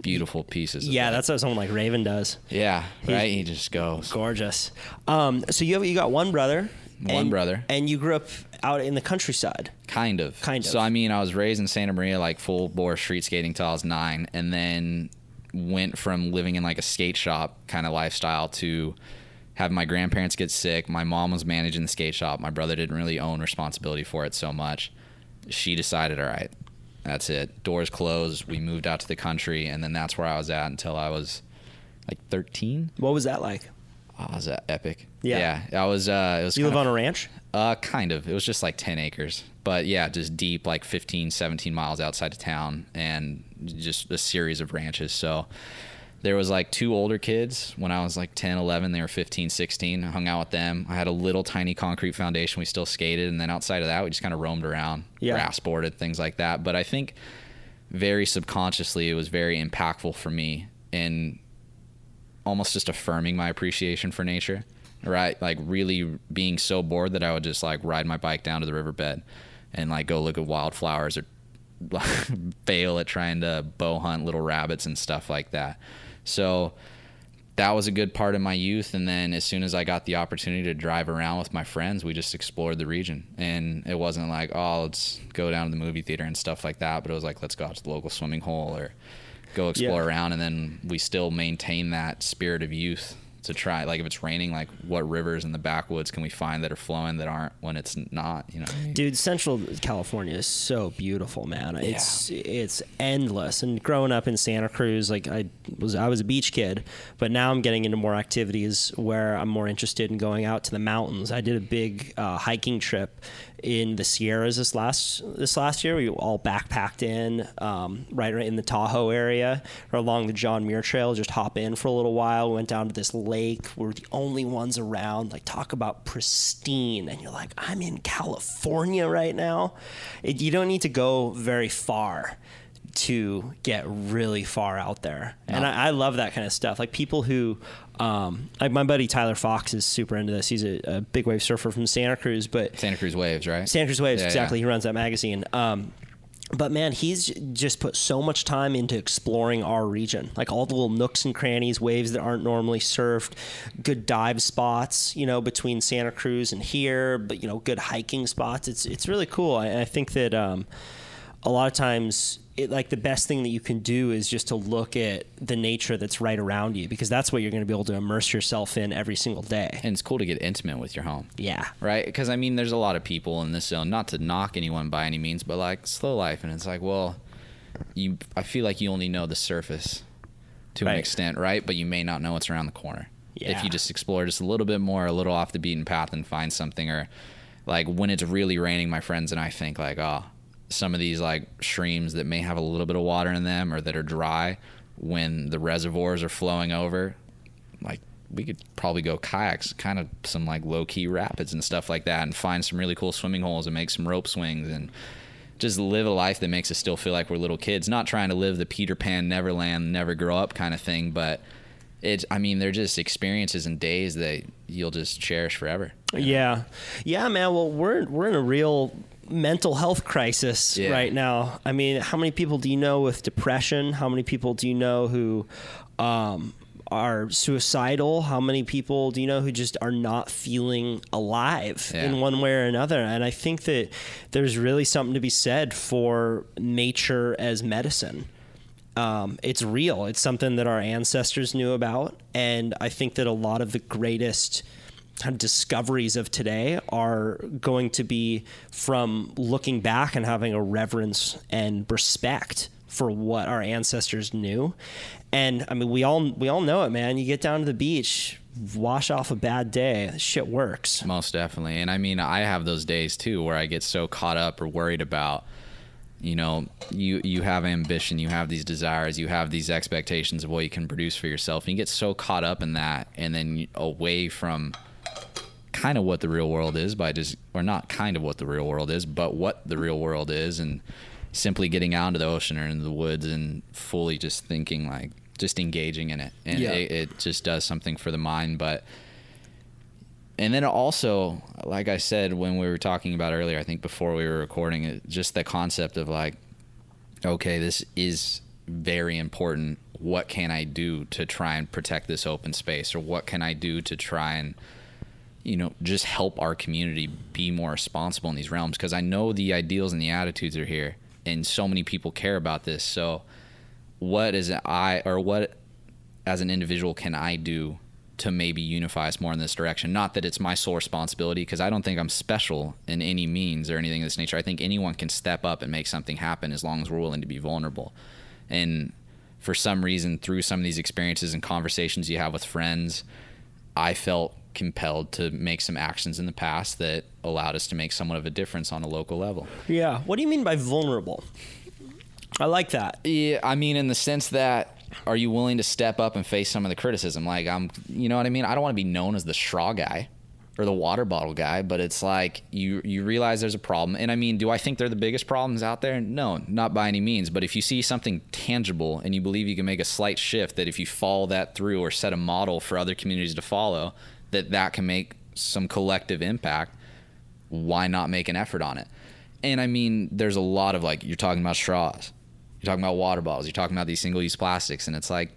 beautiful pieces of Yeah, that. that's what someone like Raven does. yeah right he just goes Gorgeous. Um, so you have you got one brother. One and- brother. And you grew up out in the countryside. Kind of. Kind of. So I mean, I was raised in Santa Maria, like full bore street skating till I was nine, and then went from living in like a skate shop kind of lifestyle to having my grandparents get sick. My mom was managing the skate shop. My brother didn't really own responsibility for it so much. She decided, all right, that's it. Doors closed. We moved out to the country, and then that's where I was at until I was like 13. What was that like? Oh, was that epic? Yeah. Yeah. I was. Uh, it was. You live kinda- on a ranch? uh, kind of. It was just like 10 acres. But yeah, just deep, like 15, 17 miles outside of town, and just a series of ranches. So there was like two older kids when I was like 10, 11. They were 15, 16. I hung out with them. I had a little tiny concrete foundation. We still skated. And then outside of that, we just kind of roamed around, Yeah. grass boarded, things like that. But I think very subconsciously, it was very impactful for me in almost just affirming my appreciation for nature right? Like really being so bored that i would just like ride my bike down to the riverbed and like go look at wildflowers or fail at trying to bow hunt little rabbits and stuff like that. So that was a good part of my youth and then as soon as i got the opportunity to drive around with my friends we just explored the region. And it wasn't like oh let's go down to the movie theater and stuff like that but it was like let's go out to the local swimming hole or go explore Yeah. around and then we still maintain that spirit of youth to try like if it's raining like what rivers in the backwoods can we find that are flowing that aren't when it's not you know I mean? Dude, Central California is so beautiful, man. It's it's endless. And growing up in Santa Cruz, like I was I was a beach kid, but now I'm getting into more activities where I'm more interested in going out to the mountains. I did a big uh, hiking trip in the Sierras this last this last year. We all backpacked in um, right right in the Tahoe area or along the John Muir Trail. Just hop in for a little while. We went down to this lake. We are the only ones around. Like talk about pristine, and you're like, I'm in California right now. It, you don't need to go very far to get really far out there. And I, I love that kind of stuff. Like people who, um, like my buddy Tyler Fox is super into this. He's a, a big wave surfer from Santa Cruz, but santa cruz waves right Santa Cruz Waves, Yeah, exactly. yeah. He runs that magazine. Um, but man, he's just put so much time into exploring our region, like all the little nooks and crannies, waves that aren't normally surfed, good dive spots, you know, between Santa Cruz and here, but you know, good hiking spots. It's it's really cool. I, I think that um, a lot of times, it, like the best thing that you can do is just to look at the nature that's right around you, because that's what you're going to be able to immerse yourself in every single day. and it's cool to get intimate with your home Yeah. right? Because I mean, there's a lot of people in this zone. Not to knock anyone by any means, but like slow life, and it's like, well, you. I feel like you only know the surface to Right. an extent, right? But you may not know what's around the corner. Yeah. If you just explore just a little bit more, a little off the beaten path, and find something, or like when it's really raining, my friends and I think like, oh, some of these like streams that may have a little bit of water in them or that are dry when the reservoirs are flowing over like we could probably go kayaks kind of some like low key rapids and stuff like that and find some really cool swimming holes and make some rope swings and just live a life that makes us still feel like we're little kids. Not trying to live the peter pan neverland never grow up kind of thing but it's i mean they're just experiences and days that you'll just cherish forever. Yeah, yeah, man. Well, we're we're in a real mental health crisis Yeah. right now. I mean, how many people do you know with depression? How many people do you know who um, are suicidal? How many people do you know who just are not feeling alive Yeah. in one way or another? And I think that there's really something to be said for nature as medicine um, it's real. It's something that our ancestors knew about, and I think that a lot of the greatest kind of discoveries of today are going to be from looking back and having a reverence and respect for what our ancestors knew. And I mean, we all we all know it, man. You get down to the beach, wash off a bad day, shit works. Most definitely. And I mean, I have those days too where I get so caught up or worried about, you know, you you have ambition, you have these desires, you have these expectations of what you can produce for yourself, and you get so caught up in that, and then away from kind of what the real world is by just, or not kind of what the real world is, but what the real world is, and simply getting out into the ocean or into the woods and fully just thinking like just engaging in it, and Yeah. it, it just does something for the mind, but and then also like i said when we were talking about earlier i think before we were recording it just the concept of like okay this is very important. What can i do to try and protect this open space? Or what can i do to try and you know just help our community be more responsible in these realms because i know the ideals and the attitudes are here and so many people care about this so what is it i or what as an individual can I do to maybe unify us more in this direction? Not that it's my sole responsibility, because I don't think I'm special in any means or anything of this nature. I think anyone can step up and make something happen as long as we're willing to be vulnerable. And for some reason, through some of these experiences and conversations you have with friends, I felt compelled to make some actions in the past that allowed us to make somewhat of a difference on a local level. Yeah. What do you mean by vulnerable? I like that. Yeah, I mean, in the sense that, are you willing to step up and face some of the criticism? Like, I'm, you know what I mean? I don't want to be known as the straw guy or the water bottle guy, but it's like you you realize there's a problem. And I mean, do I think they're the biggest problems out there? No, not by any means. But if you see something tangible and you believe you can make a slight shift, that if you follow that through or set a model for other communities to follow, that that can make some collective impact. Why not make an effort on it? And I mean, there's a lot of like you're talking about straws, you're talking about water bottles, you're talking about these single-use plastics, and it's like,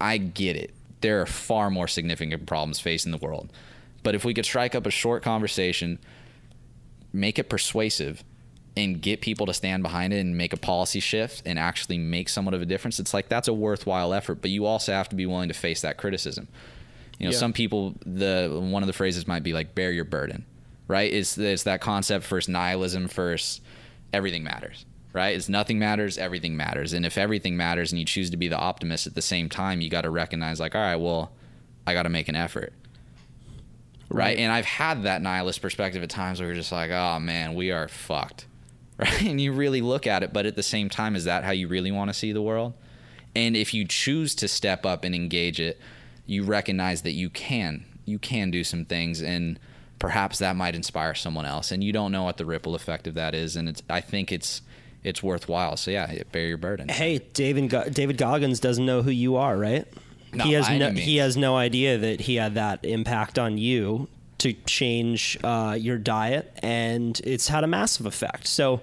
I get it. There are far more significant problems facing the world, but if we could strike up a short conversation, make it persuasive, and get people to stand behind it and make a policy shift and actually make somewhat of a difference, it's like that's a worthwhile effort. But you also have to be willing to face that criticism. You know, Yeah. some people the one of the phrases might be like bear your burden, right? It's it's that concept first nihilism first everything matters, right? It's nothing matters, everything matters. And if everything matters and you choose to be the optimist at the same time, you got to recognize like, all right, well, I got to make an effort. Right? Right. And I've had that nihilist perspective at times where you're just like, oh man, we are fucked. Right? And you really look at it, but at the same time, is that how you really want to see the world? And if you choose to step up and engage it, you recognize that you can. You can do some things and perhaps that might inspire someone else. And you don't know what the ripple effect of that is. And it's I think it's it's worthwhile. So yeah, bear your burden. Hey, David Go- David Goggins doesn't know who you are, right? Not he has no any he has no idea that he had that impact on you to change uh, your diet, and it's had a massive effect. So,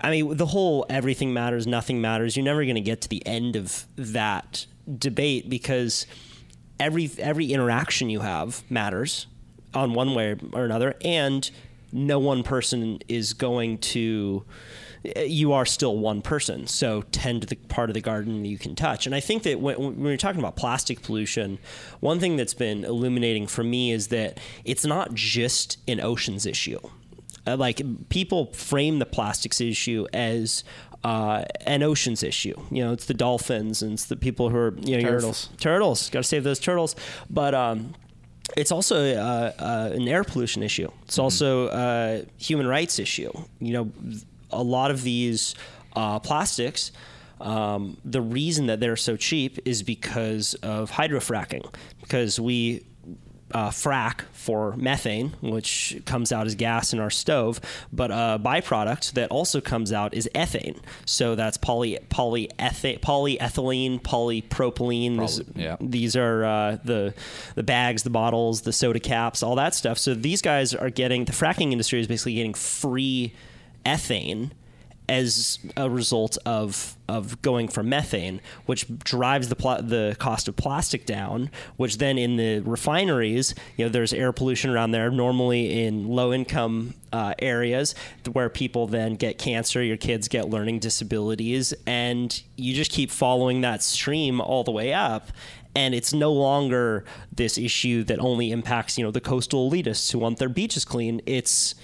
I mean, the whole everything matters, nothing matters. You're never going to get to the end of that debate because every every interaction you have matters on one way or another, and no one person is going to. You are still one person, so tend to the part of the garden you can touch. And I think that when, when you're talking about plastic pollution, one thing that's been illuminating for me is that it's not just an oceans issue. Uh, like people frame the plastics issue as uh, an oceans issue. You know, it's the dolphins and it's the people who are you know Turtles. turtles. Got to save those turtles. But um, it's also uh, uh, an air pollution issue. It's also a human rights issue. You know, a lot of these uh, plastics. Um, the reason that they're so cheap is because of hydrofracking, because we uh, frack for methane, which comes out as gas in our stove, but a byproduct that also comes out is ethane. So that's poly polyetha- polyethylene, polypropylene. This- Probably, yeah. These are uh, the the bags, the bottles, the soda caps, all that stuff. So these guys are getting the fracking industry is basically getting free ethane as a result of of going from methane, which drives the pl- the cost of plastic down. Which then in the refineries, you know, there's air pollution around there. Normally in low income uh, areas where people then get cancer, your kids get learning disabilities, and you just keep following that stream all the way up. And it's no longer this issue that only impacts you know the coastal elitists who want their beaches clean. It's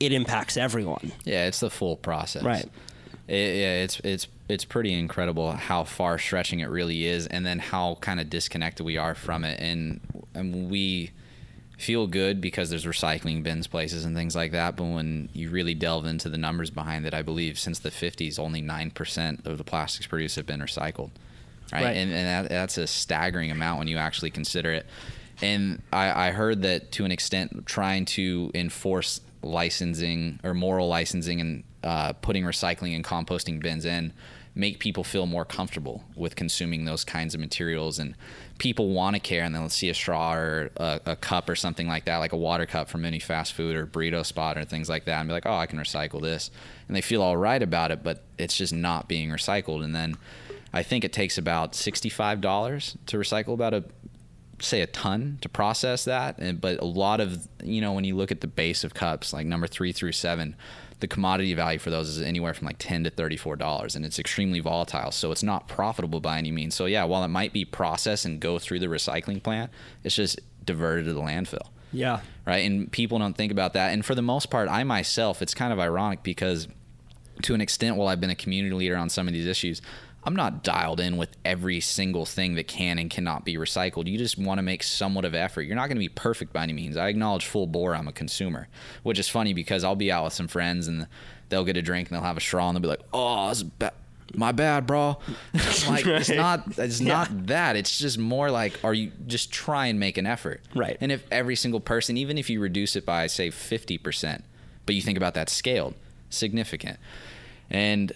it impacts everyone. Yeah, it's the full process. Right. It, yeah, it's it's it's pretty incredible how far stretching it really is, and then how kind of disconnected we are from it, and and we feel good because there's recycling bins places and things like that. But when you really delve into the numbers behind it, I believe since the 50s, only nine percent of the plastics produced have been recycled. Right, Right. and, and that, that's a staggering amount when you actually consider it. And I, I heard that to an extent, trying to enforce licensing or moral licensing and uh, putting recycling and composting bins in make people feel more comfortable with consuming those kinds of materials. And people want to care and they'll see a straw or a, a cup or something like that like a water cup from any fast food or burrito spot or things like that and be like oh i can recycle this. And they feel all right about it but it's just not being recycled. And then i think it takes about $65 to recycle about a say a ton to process that and, but a lot of you know when you look at the base of cups like number three through seven the commodity value for those is anywhere from like 10 to 34 dollars and it's extremely volatile so it's not profitable by any means so yeah while it might be processed and go through the recycling plant it's just diverted to the landfill Yeah. right? And people don't think about that. And for the most part, I myself, it's kind of ironic because to an extent, while I've been a community leader on some of these issues, I'm not dialed in with every single thing that can and cannot be recycled. You just want to make somewhat of effort. You're not going to be perfect by any means. I acknowledge full bore I'm a consumer, which is funny because I'll be out with some friends and they'll get a drink and they'll have a straw and they'll be like, "Oh, this is ba- my bad, bro." Like it's not it's not that. It's just more like are you just try and make an effort. Right. And if every single person, even if you reduce it by say 50%, but you think about that scaled, significant. And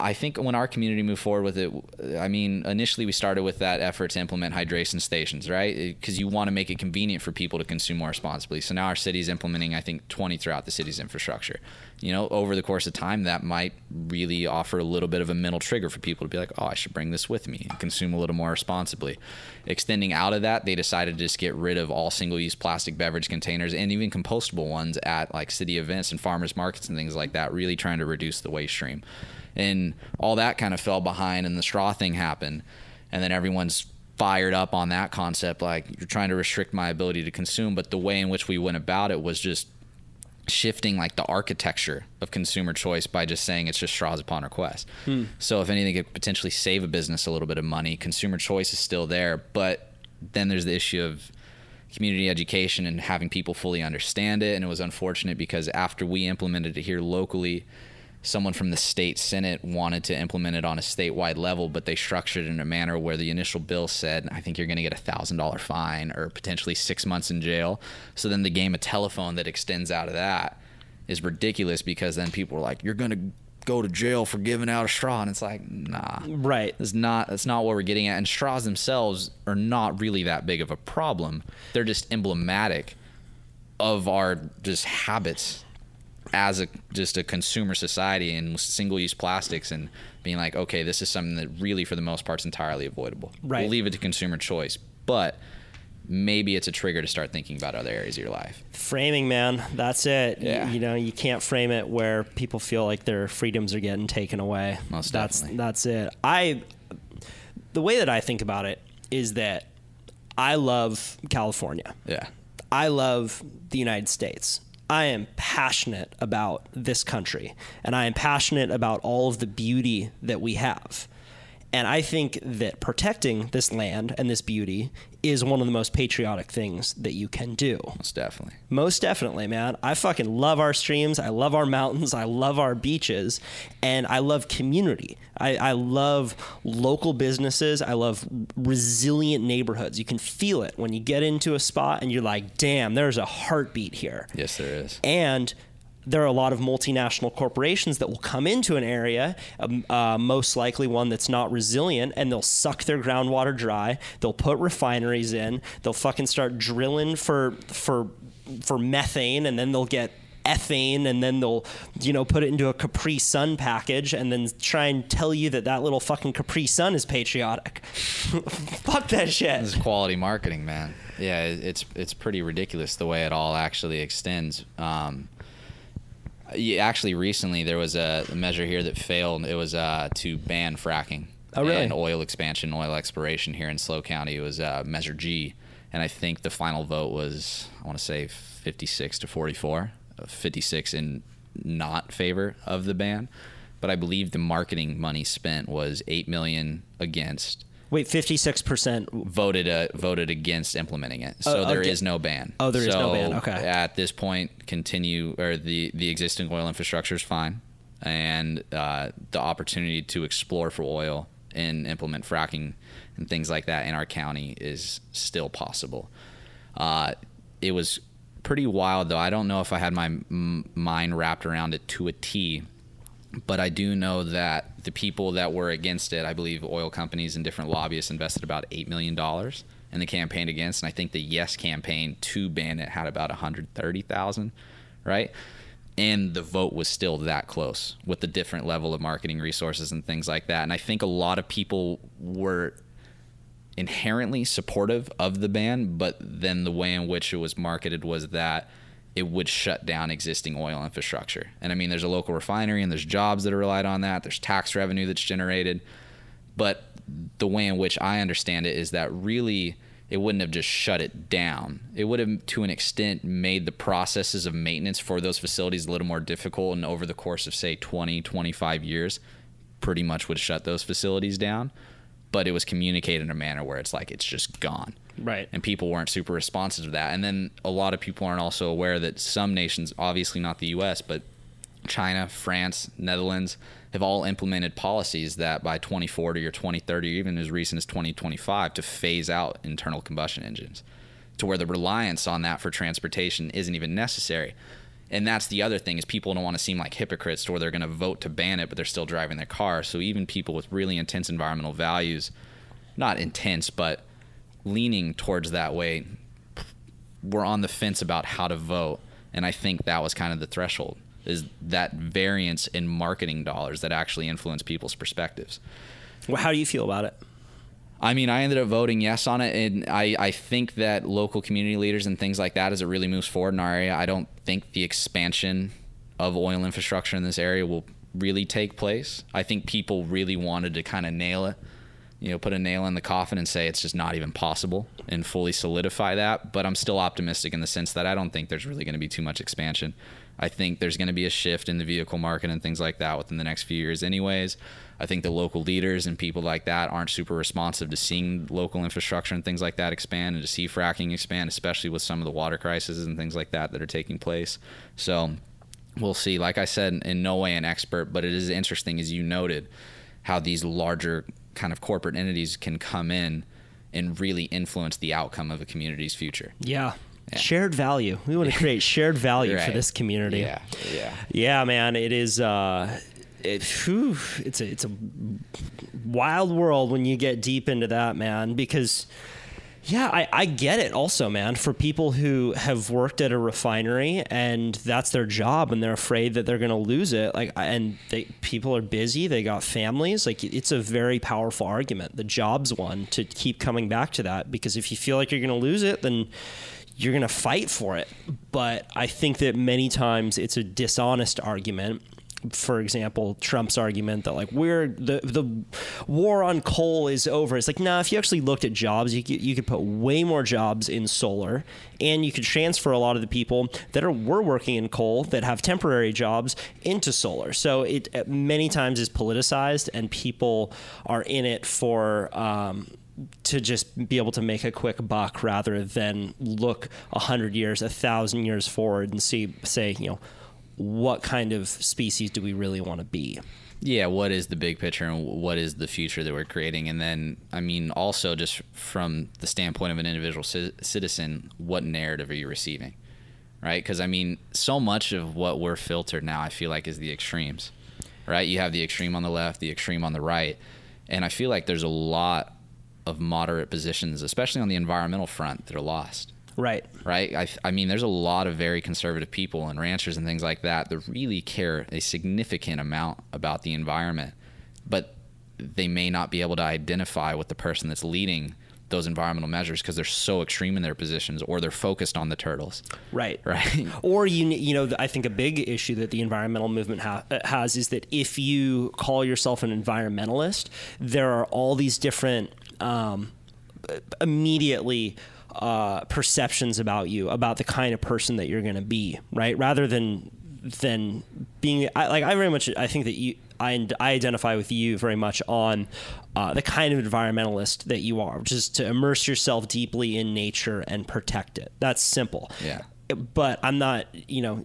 I think when our community moved forward with it, I mean, initially we started with that effort to implement hydration stations, right? Eh, because you want to make it convenient for people to consume more responsibly. So now our city's implementing, I think, 20 throughout the city's infrastructure. You know, over the course of time, that might really offer a little bit of a mental trigger for people to be like, oh, I should bring this with me and consume a little more responsibly. Extending out of that, they decided to just get rid of all single use plastic beverage containers and even compostable ones at like city events and farmers markets and things like that, really trying to reduce the waste stream and all that kind of fell behind and the straw thing happened. And then everyone's fired up on that concept like you're trying to restrict my ability to consume. But the way in which we went about it was just shifting like the architecture of consumer choice by just saying it's just straws upon request. Hmm. So if anything could potentially save a business a little bit of money, consumer choice is still there, but then there's the issue of community education and having people fully understand it. And it was unfortunate because after we implemented it here locally someone from the state senate wanted to implement it on a statewide level but they structured it in a manner where the initial bill said i think you're going to get a thousand dollar fine or potentially six months in jail so then the game of telephone that extends out of that is ridiculous because then people are like you're going to go to jail for giving out a straw and it's like nah Right. that's not that's not what we're getting at. And straws themselves are not really that big of a problem. They're just emblematic of our just habits as a just a consumer society and single use plastics and being like, okay, this is something that really for the most part is entirely avoidable. Right. We'll leave it to consumer choice. But maybe it's a trigger to start thinking about other areas of your life. Framing, man. That's it. Yeah. You, know, you can't frame it where people feel like their freedoms are getting taken away. Most that's definitely. that's it. I the way that I think about it is that I love California. Yeah. I love the United States. I am passionate about this country and I am passionate about all of the beauty that we have. And I think that protecting this land and this beauty is one of the most patriotic things that you can do. Most definitely. Most definitely, man. I fucking love our streams. I love our mountains. I love our beaches. And I love community. I, I love local businesses. I love resilient neighborhoods. You can feel it when you get into a spot and you're like, damn, there's a heartbeat here. Yes, there is. And there are a lot of multinational corporations that will come into an area, um, uh, most likely one that's not resilient, and they'll suck their groundwater dry. They'll put refineries in. They'll fucking start drilling for for for methane, and then they'll get ethane and then they'll you know put it into a capri sun package and then try and tell you that that little fucking capri sun is patriotic fuck that shit This is quality marketing, man. Yeah, it's it's pretty ridiculous the way it all actually extends. Um, actually, recently there was a measure here that failed. It was uh, to ban fracking Oh, really? and oil expansion, oil exploration here in SLO County. It was uh, Measure G, and I think the final vote was I want to say 56 to 44, uh, 56 in not favor of the ban. But I believe the marketing money spent was eight million against wait 56% voted uh, voted against implementing it. So Oh, there okay. is no ban. Oh, there is no ban. Okay. At this point, continue or the the existing oil infrastructure is fine, and uh, the opportunity to explore for oil and implement fracking and things like that in our county is still possible. Uh, it was pretty wild though. I don't know if I had my m- mind wrapped around it to a T but I do know that the people that were against it, I believe oil companies and different lobbyists invested about $8 million in the campaign against. And I think the Yes campaign to ban it had about 130,000, right? And the vote was still that close with the different level of marketing resources and things like that. And I think a lot of people were inherently supportive of the ban, but then the way in which it was marketed was that it would shut down existing oil infrastructure. And I mean, there's a local refinery and there's jobs that are relied on that, there's tax revenue that's generated. But the way in which I understand it is that really it wouldn't have just shut it down. It would have, to an extent, made the processes of maintenance for those facilities a little more difficult. And over the course of, say, 20, 25 years, pretty much would shut those facilities down. But it was communicated in a manner where it's like it's just gone right and people weren't super responsive to that. And then a lot of people aren't also aware that some nations, obviously not the U.S., but China, France, Netherlands, have all implemented policies that by 2040 or 2030, or even as recent as 2025, to phase out internal combustion engines, to where the reliance on that for transportation isn't even necessary. And that's the other thing is people don't want to seem like hypocrites where they're going to vote to ban it, but they're still driving their car. So even people with really intense environmental values, not intense, but leaning towards that way, we were on the fence about how to vote. And I think that was kind of the threshold is that variance in marketing dollars that actually influence people's perspectives. well, how do you feel about it I mean, I ended up voting yes on it, and I, I think that local community leaders and things like that, as it really moves forward in our area, I don't think the expansion of oil infrastructure in this area will really take place. I think people really wanted to kind of nail it, you know, put a nail in the coffin and say it's just not even possible and fully solidify that. But I'm still optimistic in the sense that I don't think there's really going to be too much expansion. I think there's going to be a shift in the vehicle market and things like that within the next few years, anyways. I think the local leaders and people like that aren't super responsive to seeing local infrastructure and things like that expand and to see fracking expand, especially with some of the water crises and things like that that are taking place. So we'll see. Like I said, in no way an expert, but it is interesting, as you noted, how these larger kind of corporate entities can come in and really influence the outcome of a community's future. yeah, shared value we want to create shared value for this community Yeah, yeah. Yeah, man, it is. Uh, it, whew, it's a it's a wild world when you get deep into that, man. Because yeah, I, I get it. Also, man, for people who have worked at a refinery and that's their job, and they're afraid that they're going to lose it. Like, and they people are busy, they got families. Like, it's a very powerful argument. The job's one to keep coming back to that because if you feel like you're going to lose it, then you're going to fight for it. But I think that many times it's a dishonest argument for example, Trump's argument that like we're the the war on coal is over. It's like nah. If you actually looked at jobs, you could, you could put way more jobs in solar, and you could transfer a lot of the people that are were working in coal that have temporary jobs into solar. So it many times is politicized, and people are in it for. Um, to just be able to make a quick buck rather than look a hundred years, a thousand years forward and see, say, you know, what kind of species do we really want to be? yeah what is the big picture and what is the future that we're creating? And then i mean also just from the standpoint of an individual ci- citizen what narrative are you receiving? Right? Because i mean so much of what we're filtered now i feel like is the extremes. Right? You have the extreme on the left the extreme on the right. And i feel like there's a lot of moderate positions especially on the environmental front that are lost Right. right? I, I mean, there's a lot of very conservative people and ranchers and things like that that really care a significant amount about the environment, but they may not be able to identify with the person that's leading those environmental measures because they're so extreme in their positions or they're focused on the turtles. Right. Right. Or you you know I think a big issue that the environmental movement ha- has is that if you call yourself an environmentalist, there are all these different um, immediately uh, perceptions about you about the kind of person that you're going to be, right? Rather than than being I, like I very much I think that you I, I identify with you very much on uh, the kind of environmentalist that you are, which is to immerse yourself deeply in nature and protect it. That's simple. Yeah. But I'm not, you know,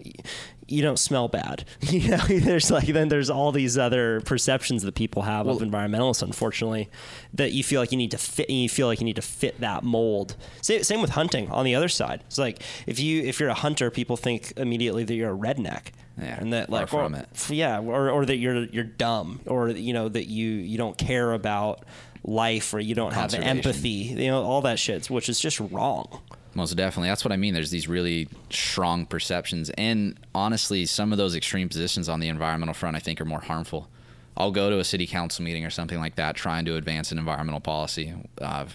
you don't smell bad. You know, there's like then there's all these other perceptions that people have of environmentalists, unfortunately, that you feel like you need to fit. You feel like you need to fit that mold. Same, same with hunting. On the other side, it's like if you if you're a hunter, people think immediately that you're a redneck. Yeah, and that like or- yeah, or, or that you're you're dumb, or you know that you you don't care about life, or you don't have empathy. You know all that shit, which is just wrong. Most definitely. That's what I mean. There's these really strong perceptions. And honestly, some of those extreme positions on the environmental front, I think, are more harmful. I'll go to a city council meeting or something like that trying to advance an environmental policy. Uh,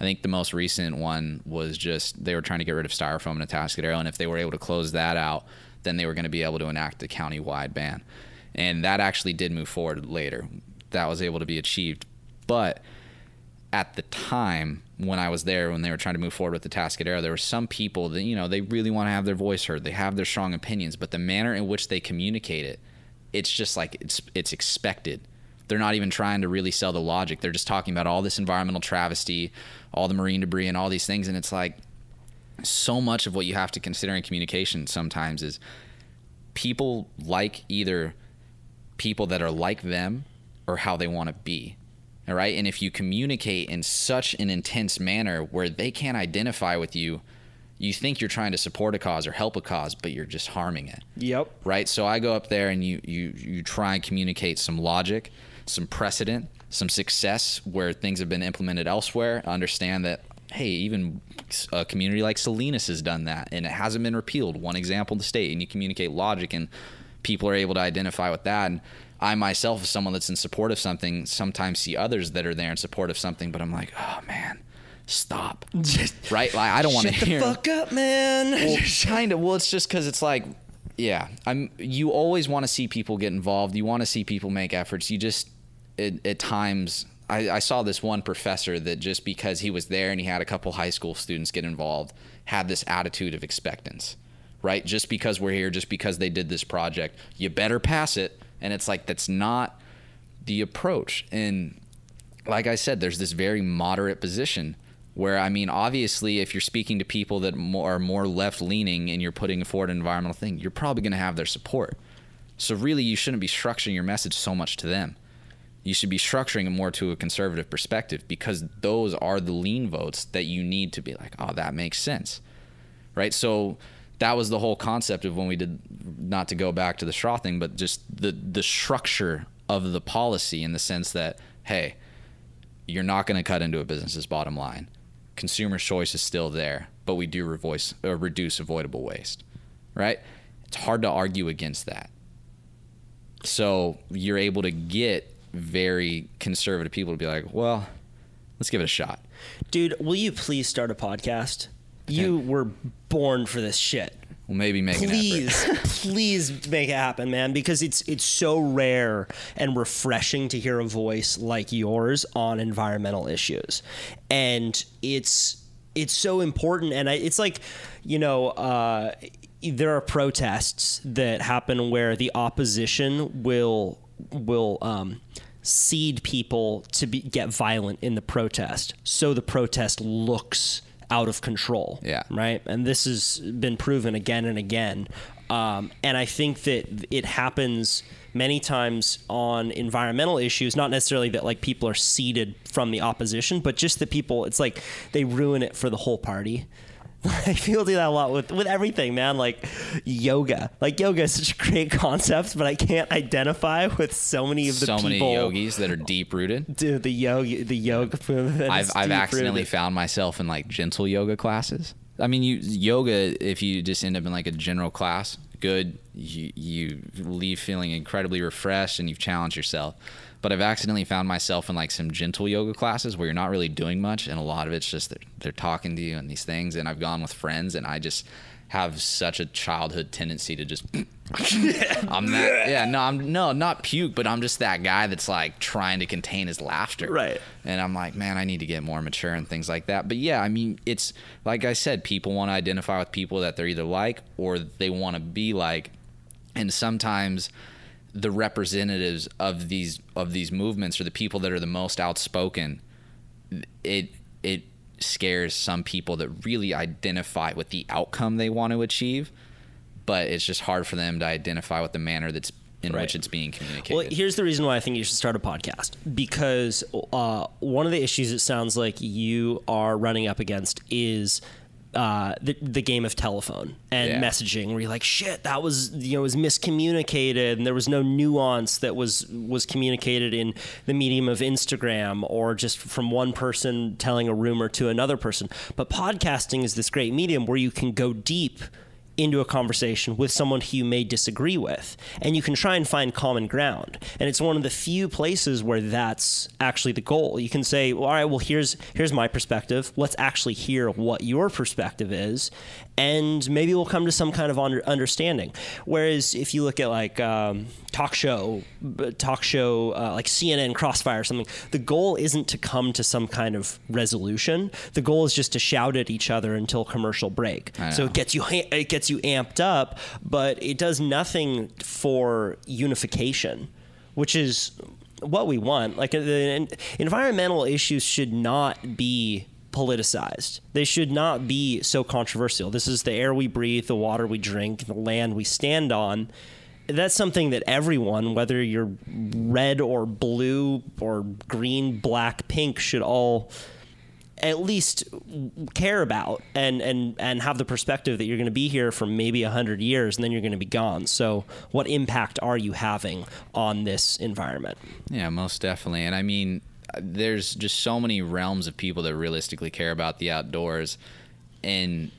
I think the most recent one was just they were trying to get rid of styrofoam in Atascadero. And if they were able to close that out, then they were going to be able to enact a county-wide ban. And that actually did move forward later. That was able to be achieved. But at the time when I was there, when they were trying to move forward with Atascadero, there were some people that, you know, they really want to have their voice heard. They have their strong opinions, but the manner in which they communicate it, it's just like it's it's expected. They're not even trying to really sell the logic. They're just talking about all this environmental travesty, all the marine debris and all these things. And it's like so much of what you have to consider in communication sometimes is people like either people that are like them or how they want to be. All right. And if you communicate in such an intense manner where they can't identify with you, you think you're trying to support a cause or help a cause, but you're just harming it. Yep. Right. So I go up there and you you you try and communicate some logic, some precedent, some success where things have been implemented elsewhere. Understand that hey, even a community like Salinas has done that and it hasn't been repealed. One example in the state, and you communicate logic, and people are able to identify with that. And I myself, as someone that's in support of something, sometimes see others that are there in support of something, but I'm like, oh man, stop. right? Like I don't want to Shut the fuck up, man. Well, kind of. Well, it's just because it's like, yeah, I'm. You always want to see people get involved. You want to see people make efforts. You just, it, at times, I, I saw this one professor that just because he was there and he had a couple high school students get involved, had this attitude of expectance, right? Just because we're here, just because they did this project, you better pass it. And it's like that's not the approach. And like I said, there's this very moderate position where I mean, obviously, if you're speaking to people that are more left leaning and you're putting forward an environmental thing, you're probably going to have their support. So really, you shouldn't be structuring your message so much to them. You should be structuring it more to a conservative perspective because those are the lean votes that you need to be like, oh, that makes sense, right? So that was the whole concept of when we did not to go back to the straw thing, but just the the structure of the policy in the sense that hey, you're not going to cut into a business's bottom line. Consumer choice is still there, but we do revoice, uh, reduce avoidable waste, right? It's hard to argue against that. So you're able to get very conservative people to be like, well, let's give it a shot. Dude, will you please start a podcast? You were born for this shit. Well, maybe make please please make it happen man because it's it's so rare and refreshing to hear a voice like yours on environmental issues. And it's it's so important. And I, it's like you know uh, there are protests that happen where the opposition will will um, seed people to be, get violent in the protest. So the protest looks out of control Yeah. right? And this has been proven again and again. Um, and I think that it happens many times on environmental issues, not necessarily that like people are seated from the opposition, but just that people, it's like they ruin it for the whole party. People do that a lot with with everything, man. Like yoga, like yoga is such a great concept, but I can't identify with so many of the So many yogis that are deep rooted. Dude, the yoga, the yoga movement. I've I've accidentally found myself in like gentle yoga classes. I mean, you yoga if you just end up in like a general class, good. You you leave feeling incredibly refreshed and you've challenged yourself. But I've accidentally found myself in like some gentle yoga classes where you're not really doing much, and a lot of it's just they're, they're talking to you and these things. And I've gone with friends, and I just have such a childhood tendency to just I'm that yeah no I'm no not puke but I'm just that guy that's like trying to contain his laughter Right. and I'm like man I need to get more mature and things like that but yeah I mean it's like I said people want to identify with people that they're either like or they want to be like and sometimes the representatives of these of these movements or the people that are the most outspoken it it scares some people that really identify with the outcome they want to achieve but it's just hard for them to identify with the manner that's in Right. which it's being communicated Well, here's the reason why I think you should start a podcast because uh, one of the issues it sounds like you are running up against is. Uh, the, the game of telephone and Yeah. messaging where you're like shit that was you know was miscommunicated and there was no nuance that was was communicated in the medium of Instagram or just from one person telling a rumor to another person but podcasting is this great medium where you can go deep into a conversation with someone who you may disagree with. And you can try and find common ground. And it's one of the few places where that's actually the goal. You can say well, all right well here's here's my perspective. Let's actually hear what your perspective is and maybe we'll come to some kind of under, understanding. Whereas if you look at like um, talk show talk show uh, like cnn crossfire or something the goal isn't to come to some kind of resolution. The goal is just to shout at each other until commercial break. So it gets you it gets you amped up, but it does nothing for unification, which is what we want. Like uh, the environmental issues should not be politicized. They should not be so controversial. This is the air we breathe, the water we drink, the land we stand on. That's something that everyone, whether you're red or blue or green, black, pink, should all at least care about and and and have the perspective that you're going to be here for maybe 100 years and then you're going to be gone so what impact are you having on this environment Yeah, most definitely. And I mean, there's just so many realms of people that realistically care about the outdoors and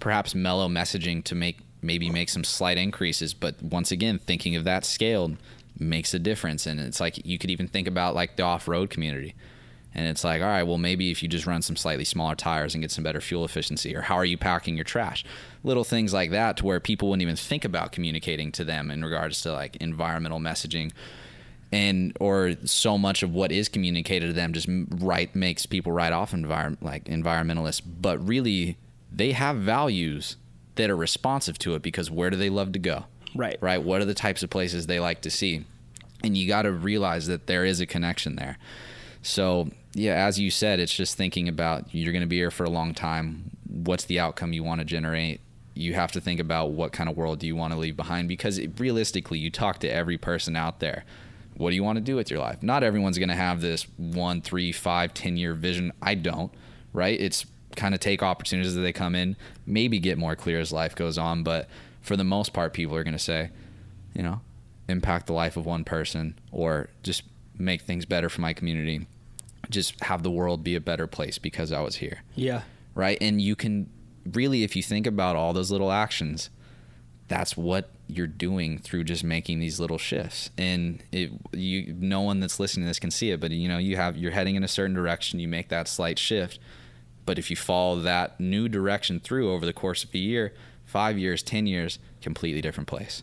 perhaps mellow messaging to make maybe make some slight increases. But once again, thinking of that scale makes a difference. And it's like you could even think about like the off road community. And it's like, all right, well, maybe if you just run some slightly smaller tires and get some better fuel efficiency, or how are you packing your trash? Little things like that to where people wouldn't even think about communicating to them in regards to like environmental messaging and or so much of what is communicated to them just right makes people write off environment like environmentalists. But really they have values that are responsive to it because where do they love to go? Right. right? What are the types of places they like to see? And you got to realize that there is a connection there. So yeah as you said it's just thinking about you're going to be here for a long time. What's the outcome you want to generate? You have to think about what kind of world do you want to leave behind because it, realistically you talk to every person out there what do you want to do with your life? Not everyone's going to have this one three five ten year vision. I don't right? It's kind of take opportunities as they come in maybe get more clear as life goes on but for the most part people are going to say you know impact the life of one person or just make things better for my community. Just have the world be a better place because i was here. Yeah. Right? And you can really, if you think about all those little actions, that's what you're doing through just making these little shifts. And it, you, no one that's listening to this can see it, but you know, you have you're heading in a certain direction. You make that slight shift, but if you follow that new direction through over the course of a year, five years, 10 years, completely different place.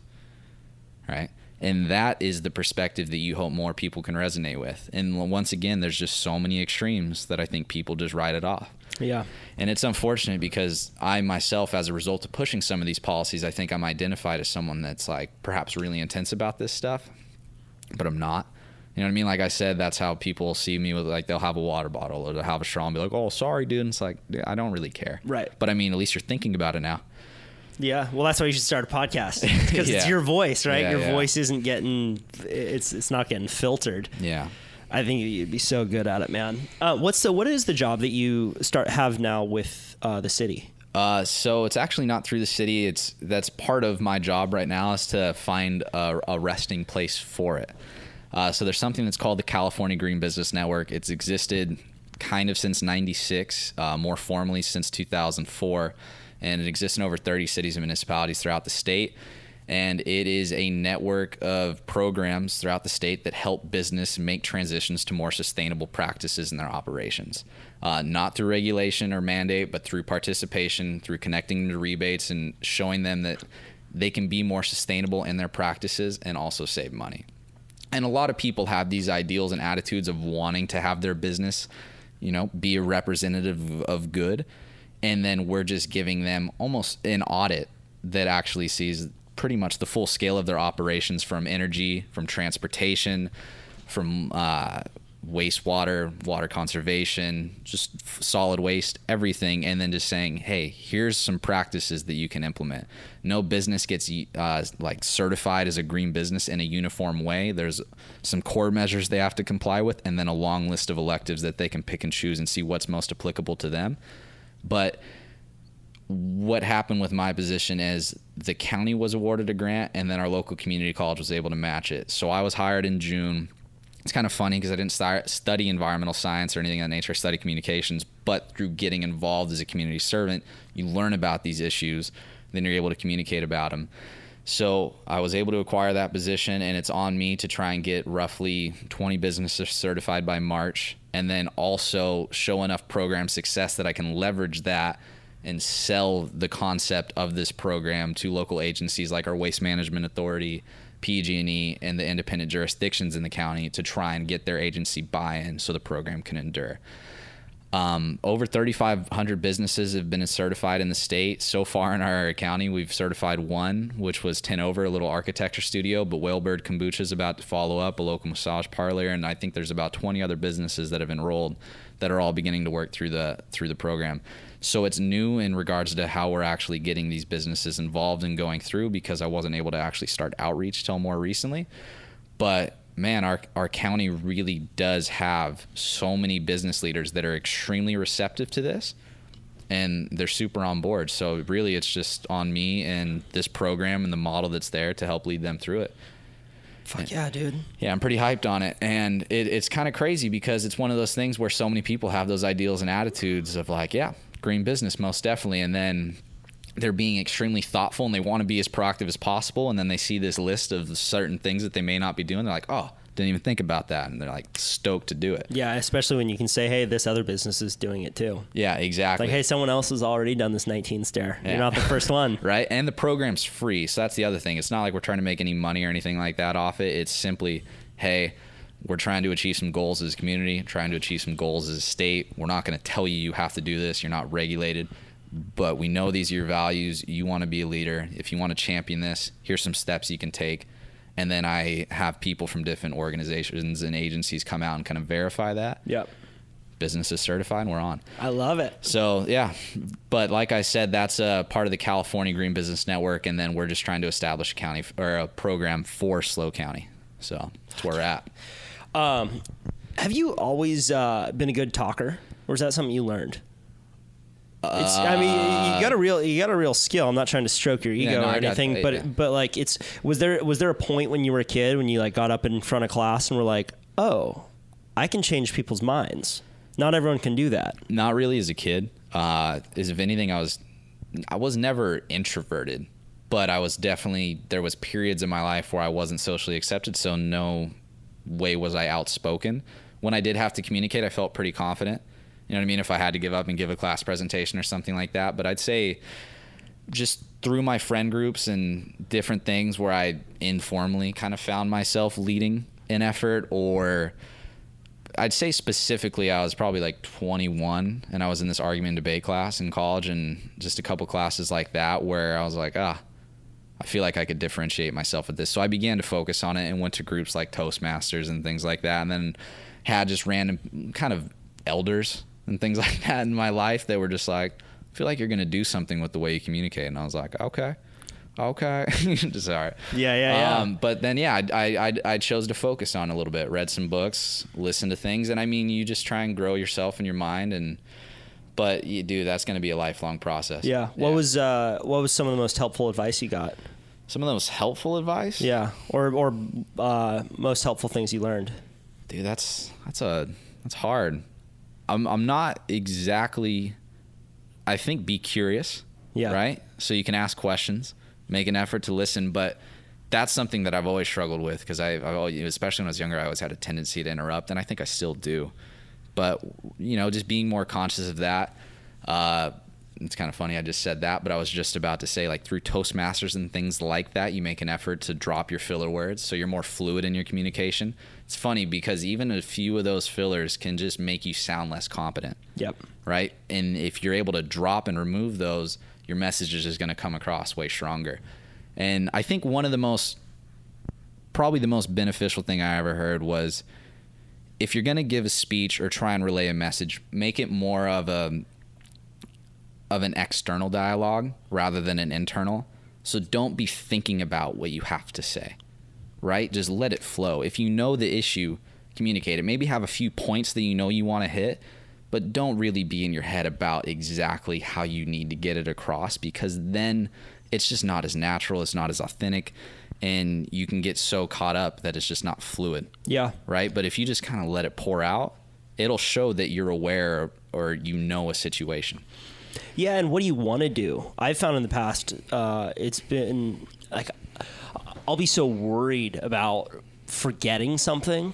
Right. And that is the perspective that you hope more people can resonate with. And once again, there's just so many extremes that I think people just write it off. Yeah. And it's unfortunate because I myself, as a result of pushing some of these policies, I think I'm identified as someone that's like perhaps really intense about this stuff, but I'm not. You know what I mean? Like I said, that's how people see me with like they'll have a water bottle or they'll have a straw and be like, "Oh, sorry, dude." And it's like I don't really care. Right. But I mean, at least you're thinking about it now. Yeah, well, that's why you should start a podcast because it's your voice, right? Yeah, your yeah. voice isn't getting it's it's not getting filtered. Yeah. I think you'd be so good at it, man. Uh, what's the what is the job that you start have now with uh, the city? Uh, so it's actually not through the city. It's that's part of my job right now is to find a, a resting place for it. Uh, so there's something that's called the California Green Business Network. It's existed kind of since '96, uh, more formally since 2004, and it exists in over 30 cities and municipalities throughout the state. And it is a network of programs throughout the state that help business make transitions to more sustainable practices in their operations. Uh, not through regulation or mandate, but through participation, through connecting to rebates and showing them that they can be more sustainable in their practices and also save money. And a lot of people have these ideals and attitudes of wanting to have their business, you know, be a representative of good. And then we're just giving them almost an audit that actually sees pretty much the full scale of their operations from energy, from transportation, from uh, wastewater, water conservation, just f- solid waste, everything, and then just saying, hey, here's some practices that you can implement. No business gets uh, like certified as a green business in a uniform way. There's some core measures they have to comply with, and then a long list of electives that they can pick and choose and see what's most applicable to them. But what happened with my position is the county was awarded a grant and then our local community college was able to match it. So I was hired in June. It's kind of funny because I didn't study environmental science or anything of that nature. I studied communications, but through getting involved as a community servant, you learn about these issues, then you're able to communicate about them. So I was able to acquire that position, and it's on me to try and get roughly 20 businesses certified by March, and then also show enough program success that I can leverage that and sell the concept of this program to local agencies like our Waste Management Authority, PG&E, and the independent jurisdictions in the county to try and get their agency buy-in so the program can endure. Um, over 3,500 businesses have been certified in the state. So far in our county, we've certified one, which was Tenover, a little architecture studio. But Whalebird Kombucha is about to follow up, a local massage parlor, and I think there's about 20 other businesses that have enrolled that are all beginning to work through the through the program. So it's new in regards to how we're actually getting these businesses involved and going through because I wasn't able to actually start outreach till more recently. But man, our our county really does have so many business leaders that are extremely receptive to this and they're super on board. So really it's just on me and this program and the model that's there to help lead them through it. Fuck yeah, dude. Yeah, I'm pretty hyped on it. And it, it's kind of crazy because it's one of those things where so many people have those ideals and attitudes of like, yeah, green business, most definitely. And then they're being extremely thoughtful and they want to be as proactive as possible. And then they see this list of certain things that they may not be doing. They're like, oh, didn't even think about that. And they're like stoked to do it. Yeah, especially when you can say, "Hey, this other business is doing it too." Yeah, exactly. Like, hey, someone else has already done this 19 stair. Yeah. You're not the first one. right? And the program's free. So that's the other thing. It's not like we're trying to make any money or anything like that off it. It's simply, hey, we're trying to achieve some goals as a community, trying to achieve some goals as a state. We're not going to tell you you have to do this. You're not regulated. But we know these are your values. You want to be a leader. If you want to champion this, here's some steps you can take. And then I have people from different organizations and agencies come out and kind of verify that. Yep. Business is certified and we're on. I love it. So yeah, but like I said, that's a part of the California Green Business Network, and then we're just trying to establish a county or a program for SLO County. So that's where we're at. Um, have you always uh, been a good talker, or is that something you learned? It's, I mean, you got a real, you got a real skill. I'm not trying to stroke your ego Yeah, no, or I got- anything, but yeah. but like, it's was there was there a point when you were a kid when you like got up in front of class and were like, oh, I can change people's minds. Not everyone can do that. Not really as a kid. Uh, as if anything, I was, I was never introverted, but I was definitely there was periods in my life where I wasn't socially accepted. So no way was I outspoken. When I did have to communicate, I felt pretty confident. You know what I mean? If I had to give up and give a class presentation or something like that, but I'd say just through my friend groups and different things where I informally kind of found myself leading an effort or I'd say specifically I was probably like 21 and I was in this argument and debate class in college and just a couple classes like that where I was like, ah, I feel like I could differentiate myself with this. So I began to focus on it and went to groups like Toastmasters and things like that and then had just random kind of elders and things like that in my life that were just like, I feel like you're going to do something with the way you communicate. And I was like, okay. Okay, just all right. Yeah, yeah, yeah. Um, but then, yeah, I, I, I chose to focus on a little bit. Read some books, listen to things, and I mean, you just try and grow yourself and your mind. And but you do that's going to be a lifelong process. Yeah. What was uh, what was some of the most helpful advice you got? some of the most helpful advice? Yeah, or or uh, most helpful things you learned. dude, that's that's a that's hard. I'm I'm not exactly. I think be curious. Yeah. Right. So you can ask questions, make an effort to listen, but that's something that I've always struggled with because I, I've always, especially when I was younger, I always had a tendency to interrupt, and I think I still do. But you know, just being more conscious of that. Uh, it's kind of funny I just said that, but I was just about to say like through Toastmasters and things like that, you make an effort to drop your filler words so you're more fluid in your communication. It's funny because even a few of those fillers can just make you sound less competent, Yep. right? And if you're able to drop and remove those, your message is just going to come across way stronger. And I think one of the most probably the most beneficial thing I ever heard was if you're going to give a speech or try and relay a message, make it more of a of an external dialogue rather than an internal. So don't be thinking about what you have to say, right? Just let it flow. If you know the issue, communicate it. Maybe have a few points that you know you want to hit, but don't really be in your head about exactly how you need to get it across because then it's just not as natural, it's not as authentic, and you can get so caught up that it's just not fluid Yeah. right? But if you just kind of let it pour out, it'll show that you're aware or you know a situation. Yeah, and what do you want to do? I've found in the past, uh, it's been like I'll be so worried about forgetting something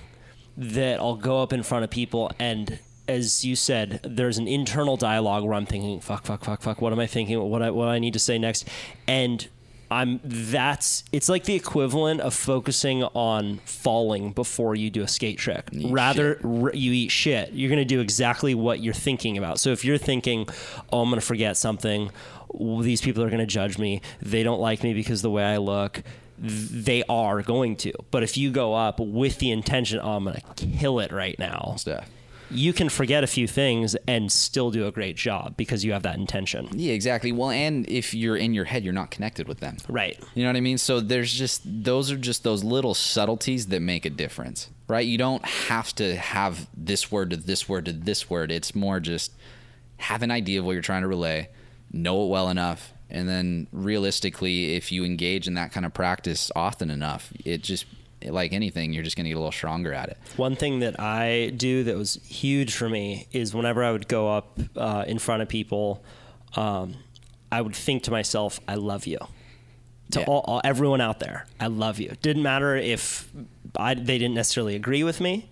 that I'll go up in front of people and. As you said, there's an internal dialogue where I'm thinking, "Fuck, fuck, fuck, fuck." What am I thinking? What I what I need to say next? And I'm that's it's like the equivalent of focusing on falling before you do a skate trick. Rather, r- you eat shit. You're going to do exactly what you're thinking about. So if you're thinking, "Oh, I'm going to forget something. These people are going to judge me. They don't like me because of the way I look." They are going to. But if you go up with the intention, oh, I'm going to kill it right now, Stuff. You can forget a few things and still do a great job because you have that intention. Yeah, exactly. Well, and if you're in your head, you're not connected with them. Right. You know what I mean? So there's just those are just those little subtleties that make a difference, right? You don't have to have this word to this word to this word. It's more just have an idea of what you're trying to relay, know it well enough, and then realistically, if you engage in that kind of practice often enough, it just like anything, you're just going to get a little stronger at it. One thing that I do that was huge for me is whenever I would go up uh, in front of people, um, I would think to myself, "I love you." To Yeah. all, all everyone out there, I love you. Didn't matter if I, they didn't necessarily agree with me.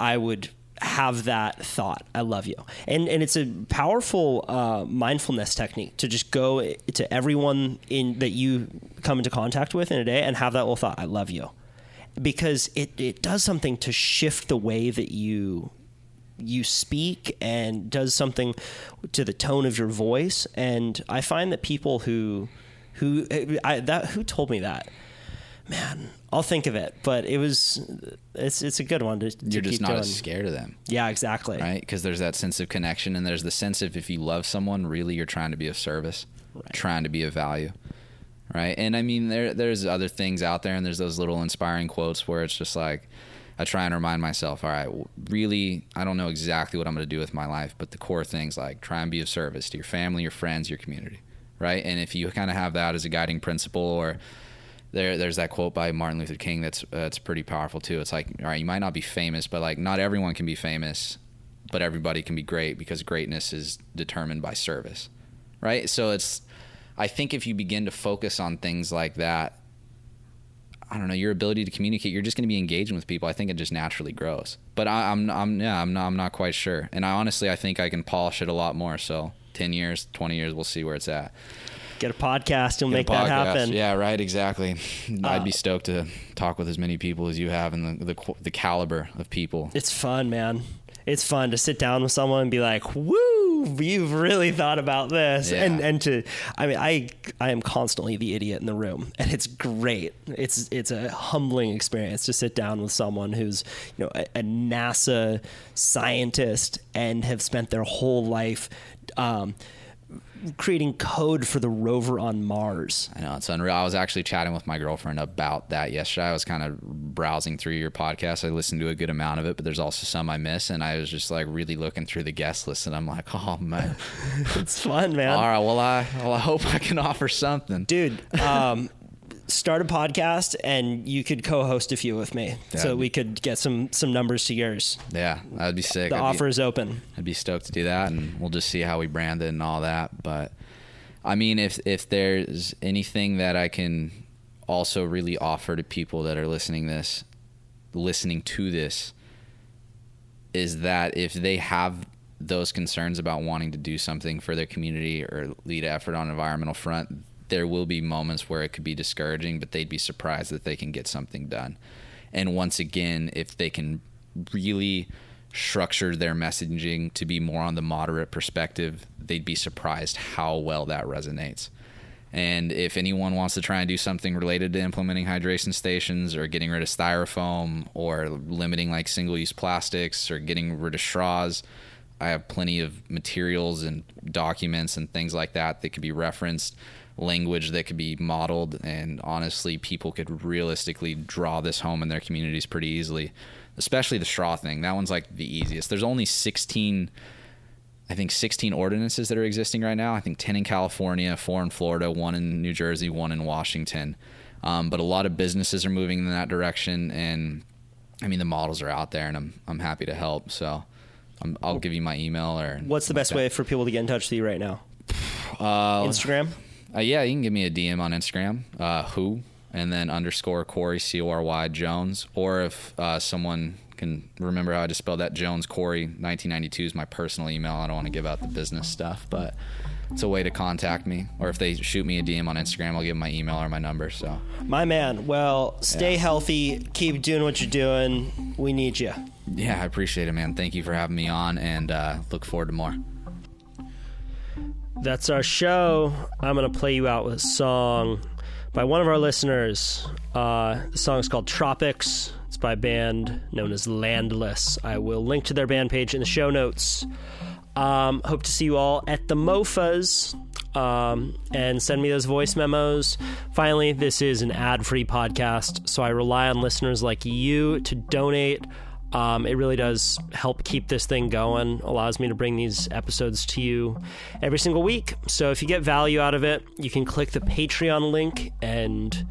I would have that thought, "I love you," and and it's a powerful uh, mindfulness technique to just go to everyone in that you come into contact with in a day and have that little thought, "I love you." Because it, it does something to shift the way that you you speak and does something to the tone of your voice and i find that people who who I, that who told me that man i'll think of it but it was it's it's a good one to, to You're just not doing. as scared of them. yeah exactly right? Because there's that sense of connection, and there's the sense of if you love someone, really, you're trying to be of service, trying to be of value, right? And I mean, there there's other things out there, and there's those little inspiring quotes where it's just like, I try and remind myself, all right, really, I don't know exactly what I'm going to do with my life, but the core things like try and be of service to your family, your friends, your community, right? And if you kind of have that as a guiding principle, or there, there's that quote by Martin Luther King that's uh, that's pretty powerful too. It's like, all right, you might not be famous, but like, not everyone can be famous, but everybody can be great because greatness is determined by service, right? So it's, I think if you begin to focus on things like that, I don't know, your ability to communicate, you're just going to be engaging with people. I think it just naturally grows. But I, I'm, I'm, yeah, I'm not, I'm not quite sure. And I honestly, I think I can polish it a lot more. So 10 years, 20 years, we'll see where it's at. Get a podcast. You'll Get make that happen. Yeah, right. Exactly. I'd Uh, be stoked to talk with as many people as you have and the the, the caliber of people. It's fun, man. It's fun to sit down with someone and be like, "Woo, you've really thought about this," Yeah. and and to, I mean, I I am constantly the idiot in the room, and it's great. It's it's a humbling experience to sit down with someone who's you know a, a NASA scientist and have spent their whole life. Um, creating code for the rover on Mars. I know it's unreal. I was actually chatting with my girlfriend about that yesterday. I was kind of browsing through your podcast. I listened to a good amount of it, but there's also some I miss, and I was just like really looking through the guest list, and I'm like, oh man, It's fun, man. all right. Well, I well I hope I can offer something. dude um start a podcast and you could co-host a few with me so That'd be- we could get some some numbers to yours Yeah, that'd be sick. the I'd be- offer is open I'd be stoked to do that, and we'll just see how we brand it and all that. But I mean, if if there's anything that I can also really offer to people that are listening this, listening to this, is that if they have those concerns about wanting to do something for their community or lead effort on environmental front, there will be moments where it could be discouraging, but they'd be surprised that they can get something done. And once again, if they can really structure their messaging to be more on the moderate perspective, they'd be surprised how well that resonates. And if anyone wants to try and do something related to implementing hydration stations or getting rid of styrofoam or limiting like single use plastics or getting rid of straws, I have plenty of materials and documents and things like that that could be referenced, language that could be modeled, and honestly, people could realistically draw this home in their communities pretty easily, especially the straw thing. That one's like the easiest. There's only 16 I think 16 ordinances that are existing right now. I think 10 in California, four in Florida, one in New Jersey, one in Washington. Um, but a lot of businesses are moving in that direction, and I mean the models are out there, and I'm I'm happy to help. So I'm, I'll give you my email or what's the best way for people to get in touch with you right now Uh, instagram uh, yeah, you can give me a DM on Instagram, uh, who, and then underscore Cory C O R Y Jones, or if uh, someone can remember how I just spelled that Jones Cory 1992 is my personal email. I don't want to give out the business stuff, but it's a way to contact me. Or if they shoot me a DM on Instagram, I'll give them my email or my number. So my man well stay Yeah. healthy keep doing what you're doing we need you yeah, I appreciate it, man. Thank you for having me on, and uh, look forward to more. That's our show i'm gonna play you out with a song by one of our listeners uh, the song is called tropics it's by a band known as landless i will link to their band page in the show notes Um, hope to see you all at the MOFAs. Um, and send me those voice memos. Finally, this is an ad free podcast, so I rely on listeners like you to donate. Um, it really does help keep this thing going, allows me to bring these episodes to you every single week. So if you get value out of it, you can click the Patreon link and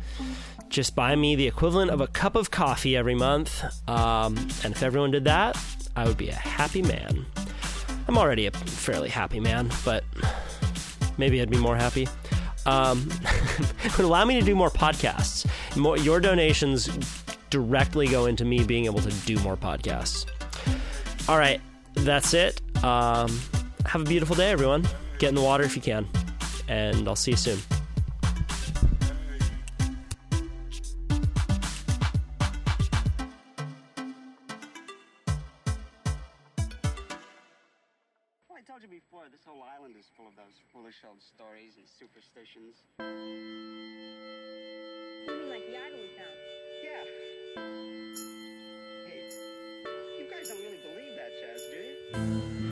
just buy me the equivalent of a cup of coffee every month. Um, and if everyone did that, I would be a happy man. I'm already a fairly happy man, but maybe I'd be more happy. Um, would allow me to do more podcasts. More, your donations directly go into me being able to do more podcasts. All right, that's it. Um, have a beautiful day, everyone. Get in the water if you can, and I'll see you soon. Well, I told you before, this whole island is full of those foolish old stories and superstitions. You mean like the idol we found? Hey, you guys don't really believe that, Chaz, do you?